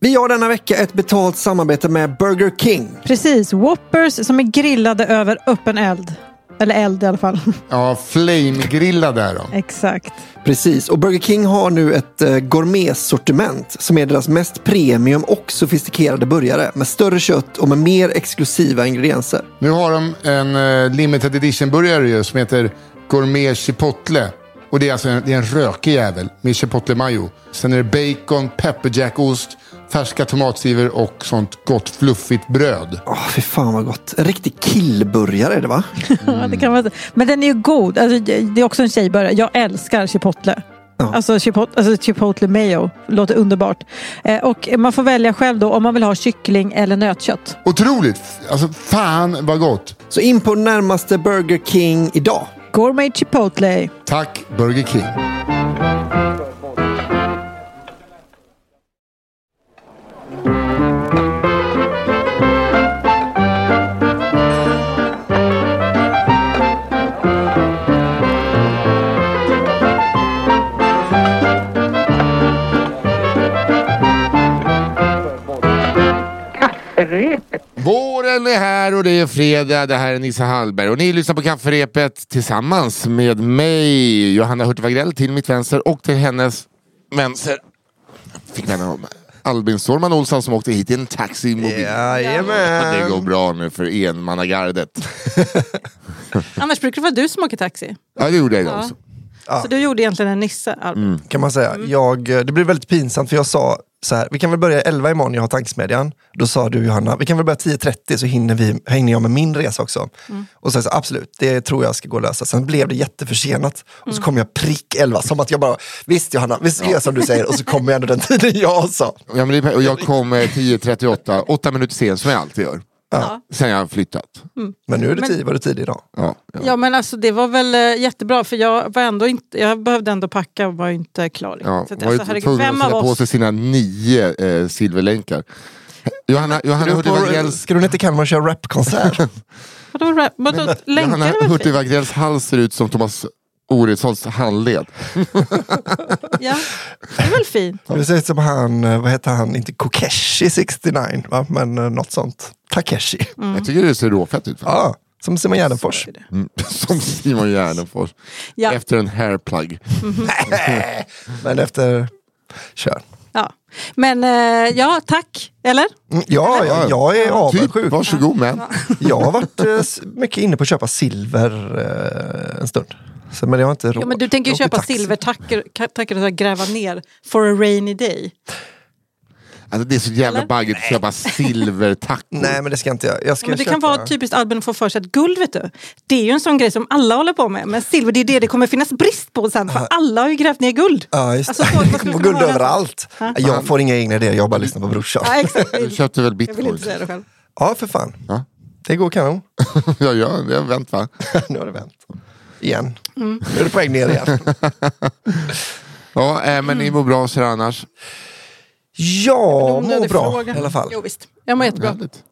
Vi har denna vecka ett betalt samarbete med Burger King. Precis, Whoppers som är grillade över öppen eld. Eller eld i alla fall. Ja, flamegrillad är de. Exakt. Precis, och Burger King har nu ett eh, gourmetsortiment som är deras mest premium och sofistikerade burgare med större kött och med mer exklusiva ingredienser. Nu har de en eh, limited edition-burgare som heter Gourmet Chipotle. Och det är alltså en, det är en rökig jävel med chipotle mayo. Sen är det bacon, pepperjackost, färska tomatskivor och sånt gott fluffigt bröd. Åh, fy fan vad gott. En riktig killburgare är det va? Ja, det kan man säga. Men den är ju god. Alltså, det är också en tjejburgare. Jag älskar chipotle. Ja. Alltså, chipotle, alltså chipotle mayo. Låter underbart. Eh, och man får välja själv då om man vill ha kyckling eller nötkött. Otroligt! Alltså fan vad gott! Så in på närmaste Burger King idag. Gourmet chipotle. Tack Burger King. Våren är här och det är fredag. Det här är Nisse Hallberg och ni lyssnar på Kafferepet tillsammans med mig, Johanna Hurtig till mitt vänster och till hennes vänster. Fick vänner om Albin Sårman Olsson som åkte hit i en taxi. mobil. Och Det går bra nu för enmannagardet. Annars brukar det vara du som åker taxi. Ja, det gjorde jag idag Ja. också. Så du gjorde egentligen en Nisse, Albin. Kan man säga. Jag, det blev väldigt pinsamt för jag sa så här, vi kan väl börja 11 imorgon, jag har tankesmedjan. Då sa du Johanna, vi kan väl börja 10.30 så hinner, vi, hinner jag med min resa också. Och så sa jag absolut, det tror jag ska gå att lösa. Sen blev det jätteförsenat och så kom jag prick 11, som att jag bara, visst Johanna, visst gör jag som du säger och så kommer jag ändå den tiden jag sa. Ja, men det, och jag kom eh, 10.38, åtta minuter sen som jag alltid gör. Ja. Sen jag har flyttat. Men nu är det Men- tid, var det tid idag. Ja, ja. Ja men alltså det var väl eh, jättebra för jag var ändå inte, jag behövde ändå packa och var inte klar. Ja, så att, var alltså, herregud, tvungen att av sätta på sig sina nio eh, silverlänkar. Johanna, Johanna Ska du, Hurtig på, Wagrells ska du ner till Kalmar och köra rapkonsert? Vadå, rap- vadå, länkar Johanna är väl Hurtig fint? Wagrells hals ser ut som Thomas Oressons handled. Ja, det är väl fint. Ut som han, eh, vad heter han, inte Kokeshi 69, va? men eh, något sånt. Takeshi. Jag tycker det ser råfett ut. Ja, som Simon Gärdenfors. Mm. Som Simon Gärdenfors. Ja. Efter en hairplug. Men efter, kör. Ja. Men eh, ja, tack. Eller? Mm, Ja, ja, jag är Typ, avundsjuk. varsågod men. Jag har varit mycket inne på att köpa silver en stund. Så, men jag har inte råd. Ja, men du tänker ju Jag köpa silvertackor tackor och gräva ner for a rainy day. Alltså, det är så jävla baggigt att köpa silvertackor. Nej, men det ska jag inte göra. Jag ska Ja, men det köpa... kan vara typiskt Albin att få för sig att guld, vet du. Det är ju en sån grej som alla håller på med. Men silver, det är det det kommer finnas brist på sen. För alla har ju grävt ner guld. Ja, just Alltså, det. folk- det vad kommer guld överallt. Ha? Jag får inga egna idéer, jag bara lyssnar på brorsan. Ja, exakt. Du köpte väl Jag vill bitcoin? inte säga det själv. Ja, för fan. Ja. Det går kanon. Ja, ja, det har vänt va? nu har det vänt. Igen. Mm. Nu är det på väg ner igen. Ja, eh, men ni mår bra så annars. Ja, mår bra fråga. i alla fall. Jo, visst. Jag mår jättebra. Härligt.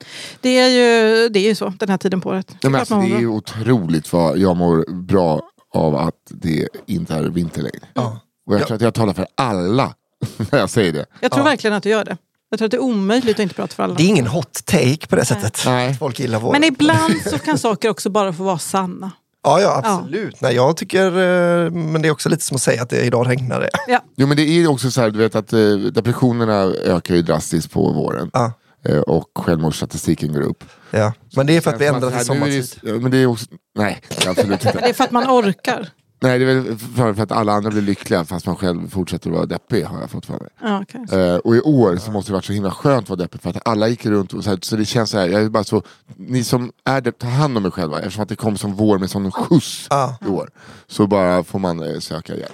Det är, ju, det är ju så den här tiden på året. Ja, men Klart alltså, det är ju otroligt vad jag mår bra av att det inte är vinter längre. Ja. Och jag Ja. tror att jag talar för alla när jag säger det. Jag tror Ja. verkligen att du gör det. Jag tror att det är omöjligt att inte prata för alla. Det är ingen hot take på det sättet. Nej. Folk gillar vår. Men ibland så kan saker också bara få vara sanna. Ja, ja absolut. Nej, jag tycker, eh, men det är också lite som att säga att det idag regnar det. Ja. Jo men det är också så här, du vet att eh, depressionerna ökar ju drastiskt på våren. Ja, Eh, och självmordsstatistiken går upp. ja. Men det är för att vi ändrar till det- sommartid. ja, Men det är också, nej, det är absolut Men det inte. är för att man orkar. Nej, det är väl för, att alla andra blir lyckliga fast man själv fortsätter att vara deppig har jag fått för mig. Ja, okay. Eh, och i år så måste det varit så himla skönt att vara deppig för att alla gick runt och så, här, så det känns så här, jag är bara så, ni som är depp, ta hand om er själva eftersom att det kommer som vår med sån skjuts Ja. i år. Så bara får man eh, söka hjälp.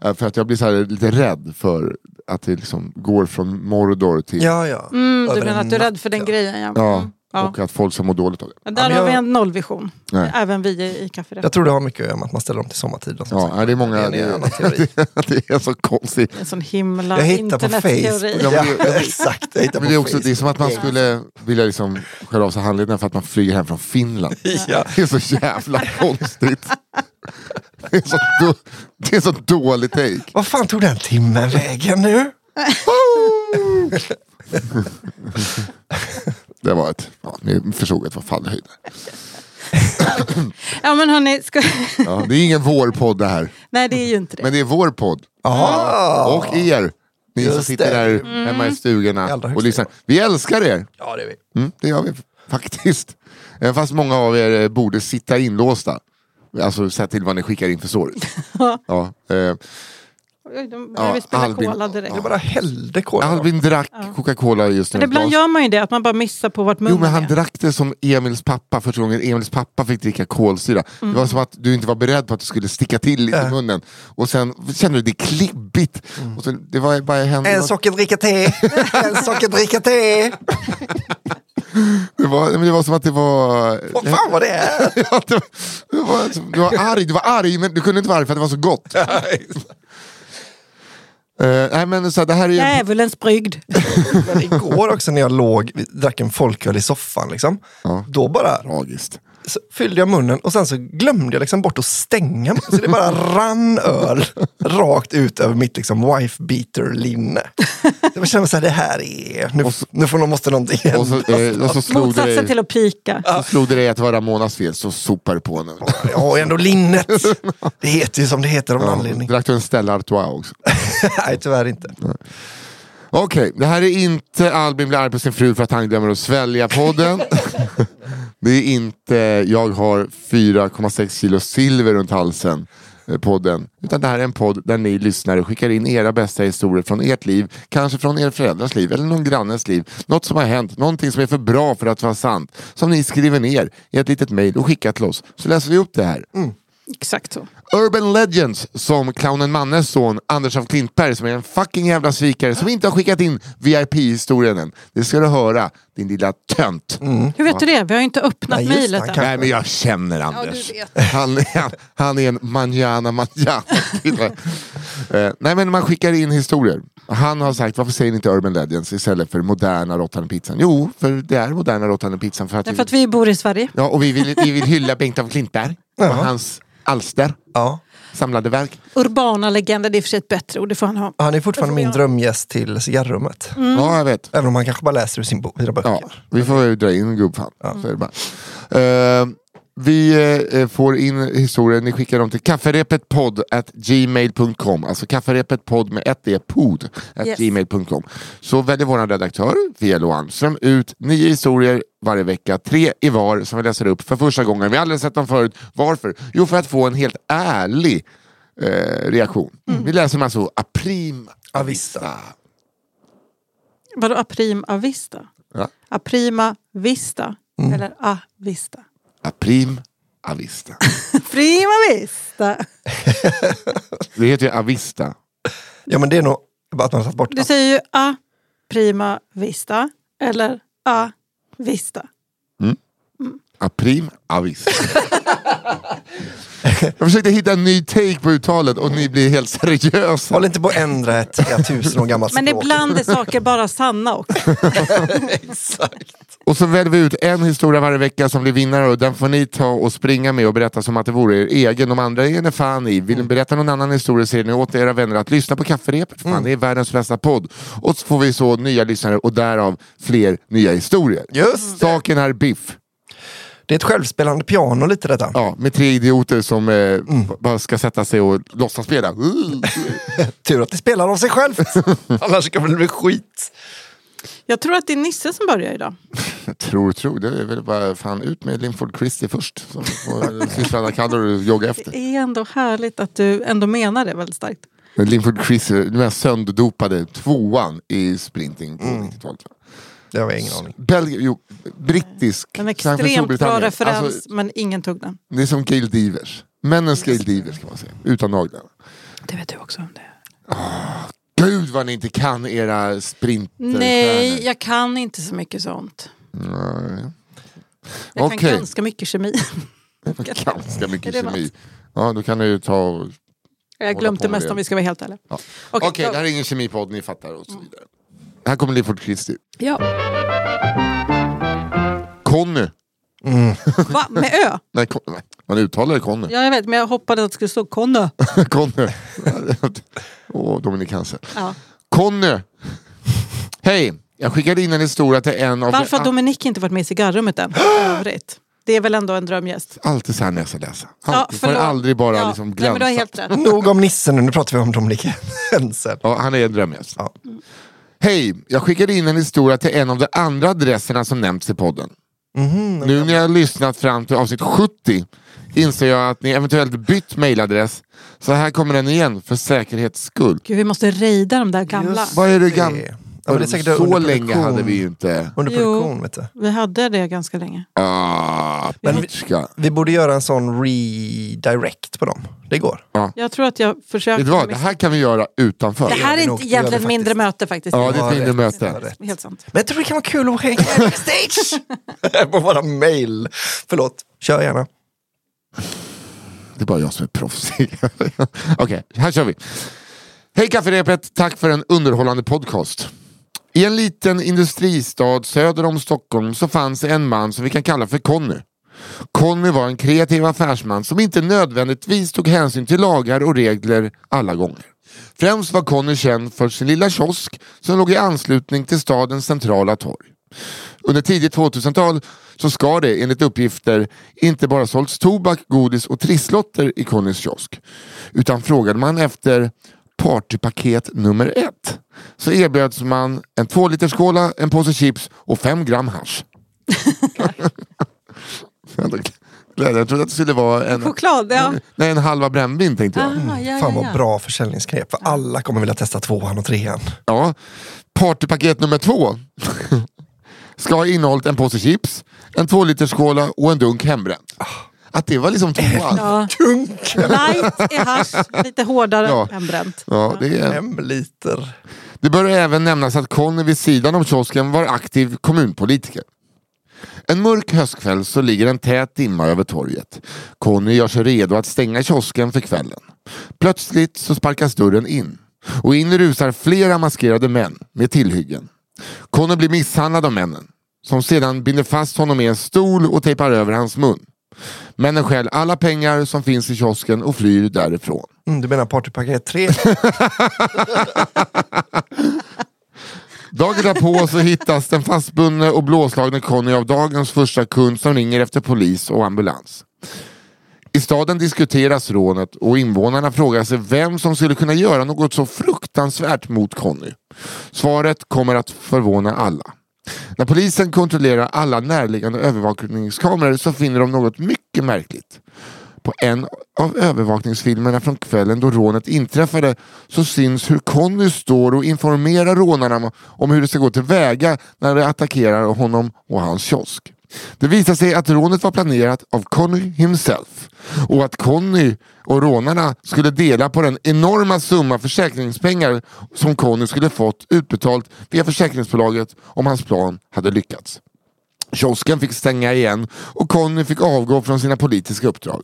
Eh, för att jag blir så här, lite rädd för att det liksom går från Mordor till... Ja, ja. mm, du menar en att du är rädd för den ja. grejen? Ja. Ja, Mm. Ja. och att folk ska må dåligt av det. Men Där Ja, men har vi jag- en nollvision. Nej. Även vi i, i Kaffe Rätt. Jag tror det har mycket att göra med att man ställer om till sommartid. Ja, nej, det är många... Det är en Det annan teori. är, det är så konstigt. En sån himla Jag hittar på internetteori. Facebook. Ja, Ja, men exakt, jag hittar Men det är, också, det är som att man skulle vilja liksom skära av sig handlederna för att man flyger hem från Finland. Ja. Det är så jävla konstigt. Det är så, då, det är så dålig take. Vad fan tog den timmen vägen nu? Det var ett, ja, ni förstod att det var fallhöjden. Ja men hörni, ska... Ja, det är ingen vår podd det här. nej det är ju inte det. Men det är vår podd. Aha. Och er. Ni som Just sitter det. där hemma i stugorna och lyssnar. Vi älskar er. Ja, det är vi. Mm, det gör vi faktiskt. Även fast många av er eh, borde sitta inlåsta. Alltså se till vad ni skickar in för stories. ja, eh, Oj, De börjar vi spela Albin. cola direkt. Jag bara hällde kola. Albin drack Coca-Cola just nu. Men ibland gör man ju det, att man bara missar på vart munnen Jo men han är. drack det som Emils pappa första gången Emils pappa fick dricka kolsyra. Det var som att du inte var beredd på att det skulle sticka till lite i Äh. munnen. Och sen kände du det klibbigt. Och så, det var bara hände En sockerdricka te, en sockerdricka te. det, var, men det var som att det var... Vad fan var det? Ja, det, var, det var, du var arg, du var arg men du kunde inte vara arg för att det var så gott. Eh, nej men så här, det här är ju... Djävulens brygd. Men igår också när jag låg, drack en folköl i soffan, liksom, Ja. då bara Tragiskt. Så fyllde jag munnen och sen så glömde jag liksom bort att stänga munnen. Så det bara rann öl rakt ut över mitt liksom, wife beater-linne. Jag kände så här, det här är... Nu, nu får, måste någonting hända. Och så, eh, och så slog Motsatsen dig, till att pika. så slog det dig att det var Ramonas fel, så sopar du på nu. Jag har ändå linnet. Det heter ju som det heter av Ja, anledning. drack du en Stella Artois också? Nej, tyvärr inte. Okej, det här är inte Albin blir arg på sin fru för att han glömmer att svälja podden det är inte jag har 4,6 kilo silver runt halsen eh, podden. Utan det här är en podd där ni lyssnare skickar in era bästa historier från ert liv. Kanske från er föräldrars liv eller någon grannes liv. Något som har hänt, någonting som är för bra för att vara sant. Som ni skriver ner i ett litet mejl och skickar till oss. Så läser vi upp det här. Mm. Exakt så. Urban Legends som clownen Mannes son Anders af Klintberg som är en fucking jävla svikare som inte har skickat in VIP-historien än. Det ska du höra din lilla tönt. Hur vet du det? Vi har ju inte öppnat Nej, mejlet än. Nej men jag känner Anders. vet. han, han, han är en manjana manjana. Eh, Nej men man skickar in historier. Han har sagt varför säger ni inte Urban Legends istället för moderna råttande pizzan? Jo, för det är moderna råttande pizzan för att, Därför att vi bor i Sverige. ja, och vi vill, vi vill hylla Bengt af Klintberg och Ja. hans alster, Ja. samlade verk. Urbana legender, det är för sig ett bättre ord, det får han ha. Han är fortfarande min jag. drömgäst till cigarrummet. Ja, jag vet. Även om han kanske bara läser ur sin bok, sina böcker. Ja, vi får ju dra in gubbfan. Så är det bara. Eh, vi eh, får in historier, ni skickar dem till kafferepetpodd at gmail.com. Alltså kafferepetpodd med ett e, pod at Yes. gmail.com. Så väljer vår redaktör, Fielo Almström, ut nio historier varje vecka. Tre i var som vi läser upp för första gången. Vi har aldrig sett dem förut. Varför? Jo, för att få en helt ärlig eh, reaktion. Vi läser dem alltså aprim Avista. Vadå aprim avista? Ja. Aprima vista? Eller avista? Aprim avista. Prima vista! Det heter ju avista. Ja men det är nog bara att man tagit bort Du säger ju a prima vista eller a vista. Aprim avis. Jag försökte hitta en ny take på uttalet och ni blir helt seriösa. Håll inte på att ändra ett tusen år gammalt Men språk. ibland är saker bara sanna också. Exakt. Och så väljer vi ut en historia varje vecka som blir vinnare och den får ni ta och springa med och berätta som att det vore er egen. De andra är ni fan i. Vill ni berätta någon annan historia säger ni åt era vänner att lyssna på kafferepet. Fan, det är världens bästa podd. Och så får vi så nya lyssnare och därav fler nya historier. Just Saken är biff. Det är ett självspelande piano lite detta. Ja, med tre idioter som eh, bara ska sätta sig och låtsas spela. Tur att det spelar av sig självt. Annars kan det bli skit. Jag tror att det är Nisse som börjar idag. Tror, tror. Det är väl bara fan ut med Linford Christie först. Så får systrarna Kallor jogga efter. Det är ändå härligt att du ändå menar det väldigt starkt. Linford Christie, den här sönderdopade tvåan i sprinting på 90-talet. Det har jag ingen aning. Belgien, jo, brittisk. En extremt bra Storbritannien. referens, Alltså, men ingen tog den. det är som Gail Divers. Männens Gail Divers kan man säga. Utan naglarna. Det vet du också om det Gud vad ni inte kan era sprinterstjärnor. Nej, jag kan inte så mycket sånt. Nej. Jag kan Okej. ganska mycket kemi. Ganska mycket kemi. Ja, då kan du ju ta. Jag har glömt det mesta om vi ska vara helt ärliga. Ja. Okej, Okej, go. det här är ingen kemipodd, ni fattar och så vidare. Här kommer Linford Christie. Ja. Conny. Va? Med ö? Nej, Con- nej, man uttalar det Conny. Ja, jag vet, men jag hoppades att det skulle stå Conny. Conny. Åh, dominikanser. Ja. Conny. Hej! Jag skickade in en historia till en av... Varför har. Dominik inte varit med i cigarrummet än? för övrigt? Det är väl ändå en drömgäst? Alltid så här när jag ska läsa. Ja, Alltid. Får förlåt. aldrig bara Ja, liksom nej, men glänsa. du har helt rätt. Nog om nissen nu, nu pratar vi om Dominik Hensen. Ja, han är en drömgäst. Ja. Hej, jag skickade in en historia till en av de andra adresserna som nämnts i podden. Mhm, Nu när jag har lyssnat fram till avsnitt 70 inser jag att ni eventuellt bytt mailadress. Så här kommer den igen för säkerhets skull. Gud, vi måste rejda de där gamla. Just Vad är det gamla? Ja, men det är säkert så länge hade vi ju inte. Under Jo. produktion vet du. Vi hade det ganska länge. Ah, Men vi-. Vi borde göra en sån redirect på dem. Det går. Jag tror att jag försöker... Vet vad, det här kan vi göra utanför. Det här är inte egentligen mindre möte faktiskt. Ja, det är ett Ja, mindre möte. Ja. Helt sant. Men jag tror det kan vara kul att hänga backstage på våra mail. Förlåt, kör gärna. Det är bara jag som är proffsig. Okej, här kör vi. Hej kafferepet, tack för en underhållande podcast. I en liten industristad söder om Stockholm så fanns en man som vi kan kalla för Conny. Conny var en kreativ affärsman som inte nödvändigtvis tog hänsyn till lagar och regler alla gånger. Främst var Conny känd för sin lilla kiosk som låg i anslutning till stadens centrala torg. Under tidigt 2000-tal så ska det enligt uppgifter inte bara sålts tobak, godis och trisslotter i Connys kiosk. Utan frågade man efter partypaket nummer ett så erbjöds man en två liters cola, en påse chips och fem gram hasch. Jag trodde att det skulle vara en, Choklad, ja. nej, en halva brännvin tänkte jag. Ah, ja, Fan ja, vad ja. bra försäljningsknep. För alla kommer vilja testa tvåan och trean. Ja. Partypaket nummer två ska ha innehållit en påse chips, en två liters cola och en dunk hembränt. Att det var liksom tvåan. Ja. Light är hasch, lite hårdare Ja. än bränt. Ja, det, är, Fem liter. det bör även nämnas att Conny vid sidan om kiosken var aktiv kommunpolitiker. En mörk höstkväll så ligger en tät dimma över torget. Conny gör sig redo att stänga kiosken för kvällen. Plötsligt så sparkas dörren in och in rusar flera maskerade män med tillhyggen. Conny blir misshandlad av männen som sedan binder fast honom i en stol och tejpar över hans mun. Männen stjäl alla pengar som finns i kiosken och flyr därifrån. Mm, du menar partypaket tre? Dagen därpå så hittas den fastbundne och blåslagne Conny av dagens första kund som ringer efter polis och ambulans. I staden diskuteras rånet och invånarna frågar sig vem som skulle kunna göra något så fruktansvärt mot Conny. Svaret kommer att förvåna alla. När polisen kontrollerar alla närliggande övervakningskameror så finner de något mycket märkligt. På en av övervakningsfilmerna från kvällen då rånet inträffade så syns hur Conny står och informerar rånarna om hur det ska gå tillväga när de attackerar honom och hans kiosk. Det visar sig att rånet var planerat av Conny himself och att Conny och rånarna skulle dela på den enorma summa försäkringspengar som Conny skulle fått utbetalt via försäkringsbolaget om hans plan hade lyckats. Kiosken fick stänga igen och Conny fick avgå från sina politiska uppdrag.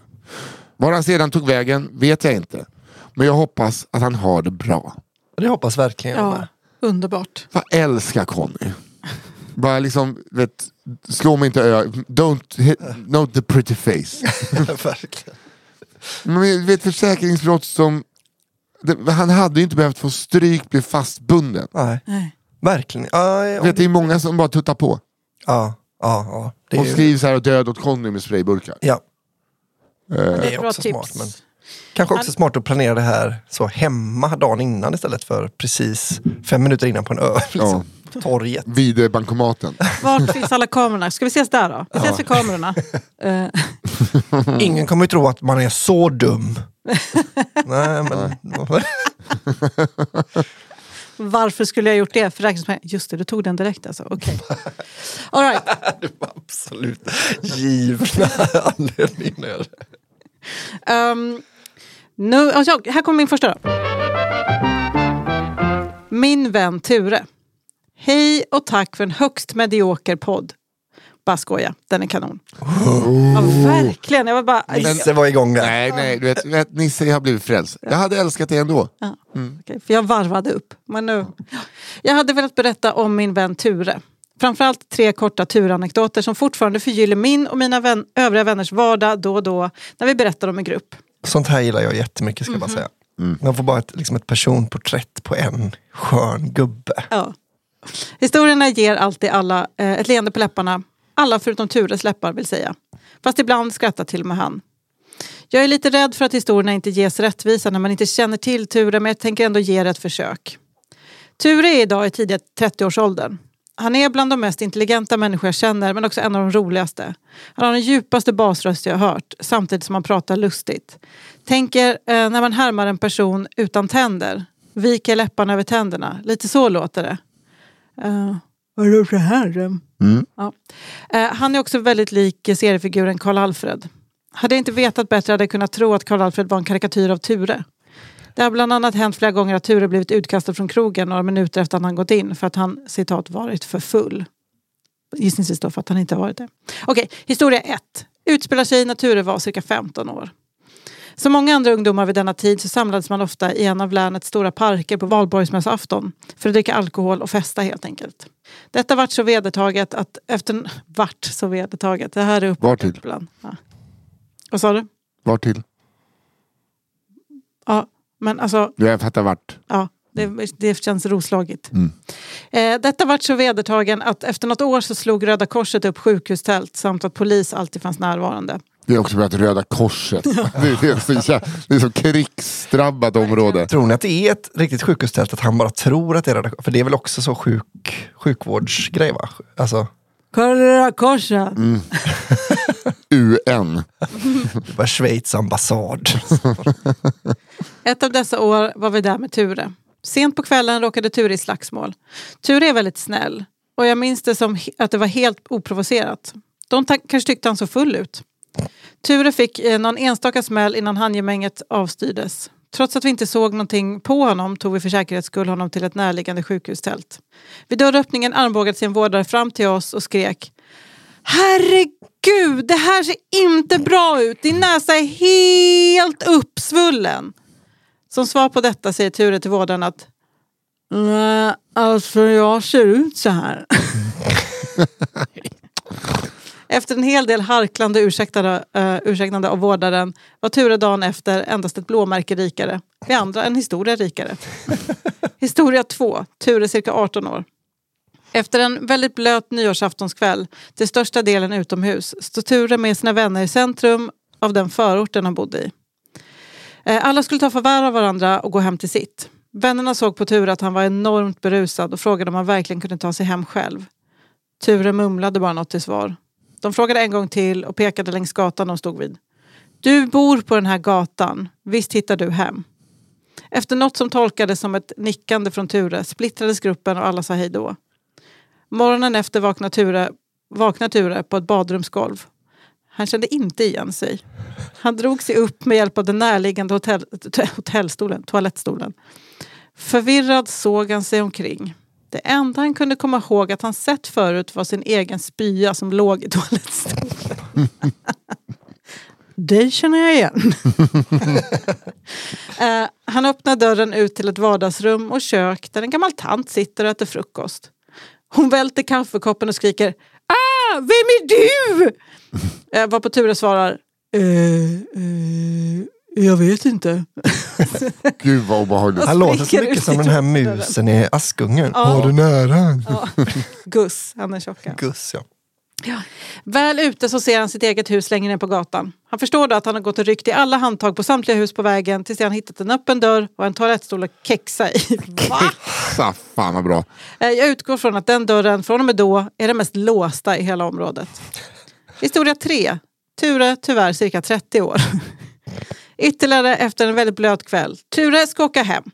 Var han sedan tog vägen vet jag inte. Men jag hoppas att han har det bra. Det hoppas verkligen jag med. underbart. Jag älskar Conny. Bara liksom, vet, slå mig inte ö. Don't hit, not the pretty face. verkligen. Men vet försäkringsbrott som... Det, han hade ju inte behövt få stryk, bli fastbunden. Nej, Nej. verkligen. Ja, ja, Vet, det är många som bara tuttar på. ja, ja, ja. Det Och ju- skriver så här död åt Conny med sprayburkar. ja. Eh, Det är Bra också tips. smart. Men kanske också smart att planera det här så hemma dagen innan istället för precis fem minuter innan på en ö. Liksom. På torget. vid eh, bankomaten. Vart finns alla kamerorna? Ska vi ses där då? Vi ses vid kamerorna. Eh, Ingen kommer ju tro att man är så dum. Nej, men... varför skulle jag gjort det? Försäkringspengar? Just det, du tog den direkt alltså. Okej. All right. det var absolut givna anledningar. Um, nu, alltså, här kommer min första då. Min vän Ture. Hej och tack för en högst medioker podd. Bara skoja, den är kanon. Ja, verkligen. Jag var bara... Nisse var igång där. Nej, nej, du vet, vet Nisse har blivit frälst. Jag hade älskat det ändå. Ja, okej, för jag varvade upp. Men nu. Jag hade velat berätta om min vän Ture. Framförallt tre korta turanekdoter som fortfarande förgyller min och mina vän, övriga vänners vardag då och då när vi berättar dem i grupp. Sånt här gillar jag jättemycket ska jag Mhm. bara säga. Man får bara ett, liksom ett personporträtt på en skön gubbe. Ja. Historierna ger alltid alla eh, ett leende på läpparna. Alla förutom Tures läppar vill säga. Fast ibland skrattar till och med han. Jag är lite rädd för att historierna inte ges rättvisa när man inte känner till Ture men jag tänker ändå ge det ett försök. Ture är idag i tidiga 30-årsåldern. Han är bland de mest intelligenta människor jag känner men också en av de roligaste. Han har den djupaste basröst jag hört samtidigt som han pratar lustigt. Tänker eh, när man härmar en person utan tänder. Viker läpparna över tänderna. Lite så låter det. Uh, det här? Mm. Ja. Eh, han är också väldigt lik seriefiguren Karl Alfred. Hade jag inte vetat bättre hade jag kunnat tro att Karl Alfred var en karikatyr av Ture. Det har bland annat hänt flera gånger att Ture blivit utkastad från krogen några minuter efter att han gått in för att han citat varit för full. Gissningsvis då för att han inte har varit det. Okej, historia 1. Utspelar sig när Ture var cirka 15 år. Som många andra ungdomar vid denna tid så samlades man ofta i en av länets stora parker på valborgsmässoafton för att dricka alkohol och festa helt enkelt. Detta vart så vedertaget att efter... Vart så vedertaget? Det här är till? ibland. Ja. Vad sa du? Var till? Ja, men alltså Jag fattar vart. Ja, det, det känns roslagigt. Mm. Eh, detta vart så vedertagen att efter något år så slog Röda Korset upp sjukhustält samt att polis alltid fanns närvarande. Det är också börjat Röda Korset. Det är, det är så, det är så krigsdrabbat område. Tror ni att det är ett riktigt sjukhustält att han bara tror att det är Röda Korset? För det är väl också så sjuk, sjukvårdsgrej va? Alltså, Röda Korset! UN. det var Schweiz ambassad. Ett av dessa år var vi där med Ture. Sent på kvällen råkade Ture i slagsmål. Ture är väldigt snäll och jag minns det som att det var helt oprovocerat. De kanske tyckte han så full ut. Ture fick eh, någon enstaka smäll innan handgemänget avstyrdes. Trots att vi inte såg någonting på honom tog vi för säkerhets skull honom till ett närliggande sjukhustält. Vid dörröppningen armbågade sig en vårdare fram till oss och skrek Herregud, det här ser inte bra ut! Din näsa är helt uppsvullen! Som svar på detta säger Ture till vårdaren att Nej, alltså jag ser ut så här. Efter en hel del harklande ursäktande, uh, ursäktande av vårdaren var Ture dagen efter endast ett blåmärke rikare. Vi andra en historia rikare. historia 2. Ture cirka 18 år. Efter en väldigt blöt nyårsaftonskväll, till största delen utomhus, står Ture med sina vänner i centrum av den förorten han bodde i. Eh, Alla skulle ta farväl av varandra och gå hem till sitt. Vännerna såg på Ture att han var enormt berusad och frågade om han verkligen kunde ta sig hem själv. Ture mumlade bara något till svar. De frågade en gång till och pekade längs gatan de stod vid. Du bor på den här gatan. Visst hittar du hem? Efter något som tolkades som ett nickande från Ture splittrades gruppen och alla sa hej då. Morgonen efter vaknade Ture, vaknade Ture på ett badrumsgolv. Han kände inte igen sig. Han drog sig upp med hjälp av den närliggande hotell, hotellstolen, toalettstolen. Förvirrad såg han sig omkring. Det enda han kunde komma ihåg att han sett förut var sin egen spya som låg i toalettstolen. Det känner jag igen. Eh, han öppnar dörren ut till ett vardagsrum och kök där en gammal tant sitter och äter frukost. Hon välter kaffekoppen och skriker Ah, vem är du? Eh, varpå Ture svarar eh, eh, jag vet inte. Gud vad obehagligt. Han låter så mycket som den här musen i Askungen. Ja. Har du nära? Ja. Gus, han är tjocka. Gus ja. Väl ute så ser han sitt eget hus längre ner på gatan. Han förstår då att han har gått och ryckt i alla handtag på samtliga hus på vägen tills han hittat en öppen dörr och en toalettstol att kexa i. Va? Sa, fan vad bra. Eh, Jag utgår från att den dörren från och med då är den mest låsta i hela området. Historia 3. Ture, tyvärr cirka 30 år. Ytterligare efter en väldigt blöt kväll. Ture ska åka hem.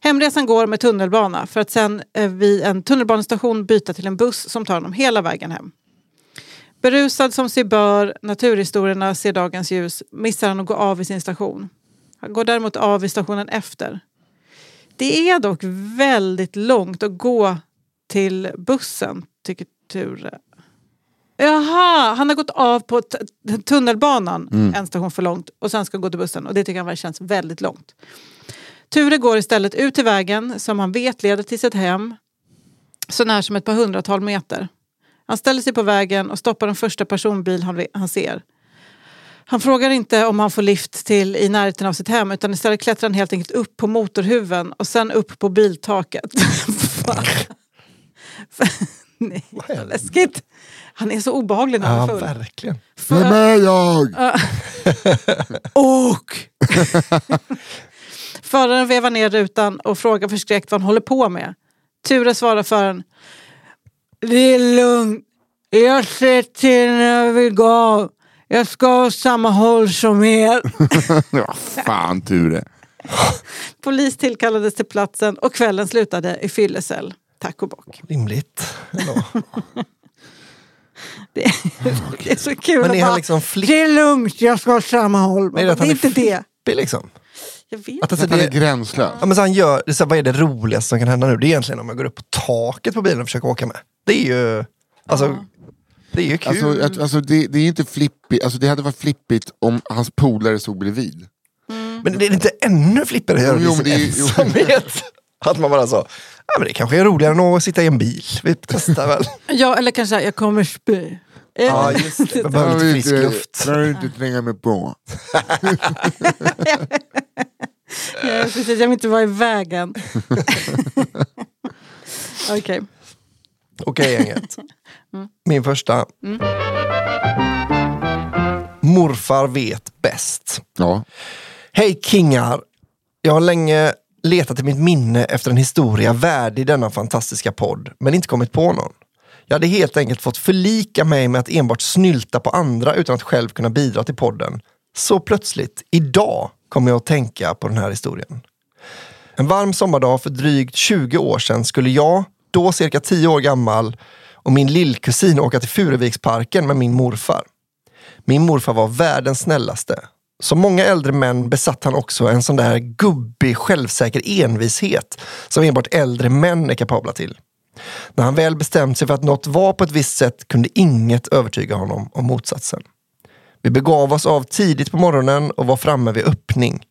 Hemresan går med tunnelbana för att sen eh, vid en tunnelbanestation byta till en buss som tar honom hela vägen hem. Berusad som sig bör, naturhistorierna ser dagens ljus, missar han att gå av i sin station. Han går däremot av i stationen efter. Det är dock väldigt långt att gå till bussen, tycker Ture. Jaha, han har gått av på tunnelbanan en station för långt och sen ska gå till bussen och det tycker han känns väldigt långt. Ture går istället ut till vägen som han vet leder till sitt hem så när som ett par hundratal meter. Han ställer sig på vägen och stoppar den första personbil han, han ser. Han frågar inte om han får lift till i närheten av sitt hem utan istället klättrar han helt enkelt upp på motorhuven och sen upp på biltaket. Nej, läskigt. Han är så obehaglig när han Ja, är full. verkligen. Vem är jag? Och! Föraren vevar ner rutan och frågar förskräckt vad han håller på med. Ture svarar föraren. Det är lugnt. Jag ser till när jag vill gå av. Jag ska åt samma håll som er. Ja, fan Ture. Polis tillkallades till platsen och kvällen slutade i fyllecell. Tack och bock. Rimligt. Det är, det är så kul Men är han liksom flipp- Det är lugnt, jag ska åt samma håll. Men är det att det är han är inte det. flippig liksom? Jag vet. Att alltså Att han är gränslös. ja, men så han gör, det är så här, vad är det roligaste som kan hända nu? Det är egentligen om jag går upp på taket på bilen och försöker åka med. Det är ju, alltså, det är ju kul. Alltså, att, alltså, det, det är inte flippigt, alltså, det hade varit flippigt om hans polare stod bredvid. Men det är inte ännu flippigare att göra Jo, det men i det är- sin ensamhet. Att man bara så, ja men det kanske är roligare än att sitta i en bil. Vi testar väl. Ja, eller kanske jag kommer spy. Ja just det, man behöver Jag lite frisk luft. Jag vill inte tränga mig på. Ja, precis, jag vill inte vara i vägen. Okej. Okej gänget. Min första. Morfar vet bäst. Ja. Hej kingar! Jag har länge letat i mitt minne efter en historia värdig denna fantastiska podd, men inte kommit på någon. Jag hade helt enkelt fått förlika mig med att enbart snylta på andra utan att själv kunna bidra till podden. Så plötsligt, idag, kom jag att tänka på den här historien. En varm sommardag för drygt 20 år sedan skulle jag, då cirka 10 år gammal, och min lillkusin åka till Furuviksparken med min morfar. Min morfar var världens snällaste. Som många äldre män besatt han också en sån där gubbig, självsäker envishet som enbart äldre män är kapabla till. När han väl bestämt sig för att något var på ett visst sätt kunde inget övertyga honom om motsatsen. Vi begav oss av tidigt på morgonen och var framme vid öppning.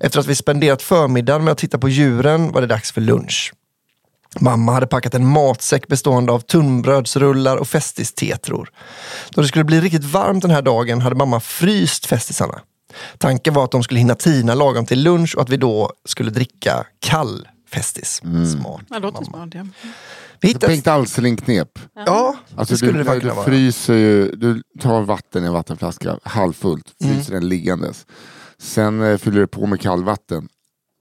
Efter att vi spenderat förmiddagen med att titta på djuren var det dags för lunch. Mamma hade packat en matsäck bestående av tunnbrödsrullar och festistetror. Då det skulle bli riktigt varmt den här dagen hade mamma fryst festisarna. Tanken var att de skulle hinna tina lagom till lunch och att vi då skulle dricka kall festis. Smart. Det låter smart. Ja. Vi hittade... Bengt Alsling-knep. Ja, Alltså det skulle du, det faktiskt du fryser ju, du tar vatten i en vattenflaska halvfullt, Mm. fryser den liggandes. Sen eh, fyller du på med kallvatten,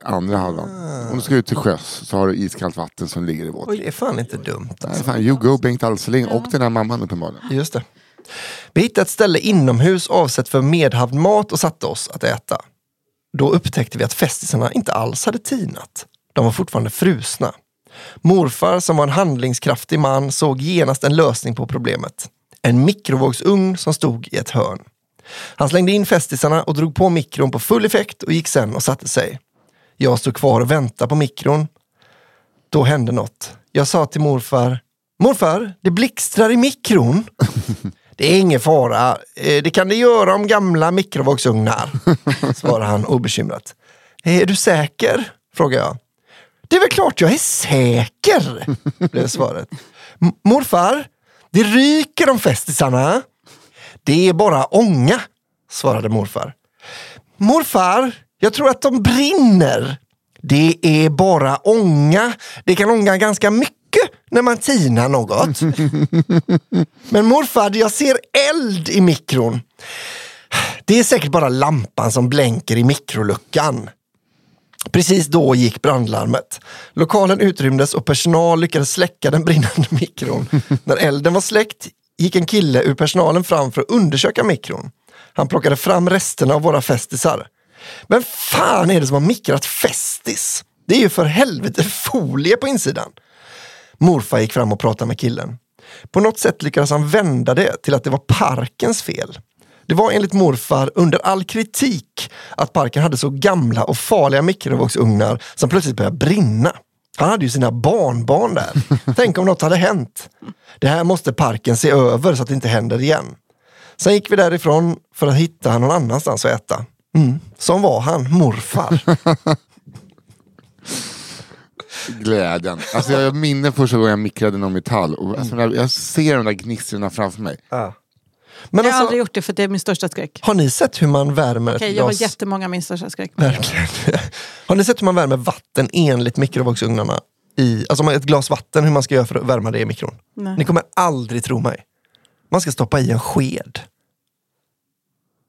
andra halvan. Ah. Om du ska ut till sjöss så har du iskallt vatten som ligger i våt. Det är fan inte dumt. Nej, fan, you go Bengt Alsling och den här mamman uppenbarligen. Just det. Vi hittade ett ställe inomhus avsett för medhavd mat och satte oss att äta. Då upptäckte vi att festisarna inte alls hade tinat. De var fortfarande frusna. Morfar, som var en handlingskraftig man, såg genast en lösning på problemet. En mikrovågsugn som stod i ett hörn. Han slängde in festisarna och drog på mikron på full effekt och gick sen och satte sig. Jag stod kvar och väntade på mikron. Då hände något. Jag sa till morfar, morfar, det blixtrar i mikron. Det är ingen fara, Eh, det kan det göra om gamla mikrovågsugnar, svarade han obekymrat. Är du säker? frågade jag. Det är väl klart jag är säker, blev svaret. "M- Morfar, det ryker om festisarna. Det är bara ånga, svarade morfar. Morfar, jag tror att de brinner. Det är bara ånga. Det kan ånga ganska mycket när man tinar något. Men morfar, jag ser eld i mikron. Det är säkert bara lampan som blänker i mikroluckan. Precis då gick brandlarmet. Lokalen utrymdes och personal lyckades släcka den brinnande mikron. När elden var släckt gick en kille ur personalen fram för att undersöka mikron. Han plockade fram resterna av våra festisar. Men fan är det som har mikrat festis? Det är ju för helvete folie på insidan. Morfar gick fram och pratade med killen. På något sätt lyckades han vända det till att det var parkens fel. Det var enligt morfar under all kritik att parken hade så gamla och farliga mikrovågsugnar som plötsligt började brinna. Han hade ju sina barnbarn där. Tänk om något hade hänt. Det här måste parken se över så att det inte händer igen. Sen gick vi därifrån för att hitta någon annanstans att äta. Mm. Som var han, morfar. Glädjen. Alltså jag minns första gången jag mikrade någon metall. Och, alltså, jag ser de där gnistorna framför mig. Ja. Men Jag har alltså, aldrig gjort det för det är min största skräck. har ni sett hur man värmer Okej, ett jag har glas? jättemånga min största skräck. Verkligen. Har ni sett hur man värmer vatten enligt mikrovågsugnarna? i, alltså ett glas vatten, hur man ska göra för att värma det i mikron. Nej. Ni kommer aldrig tro mig. Man ska stoppa i en sked.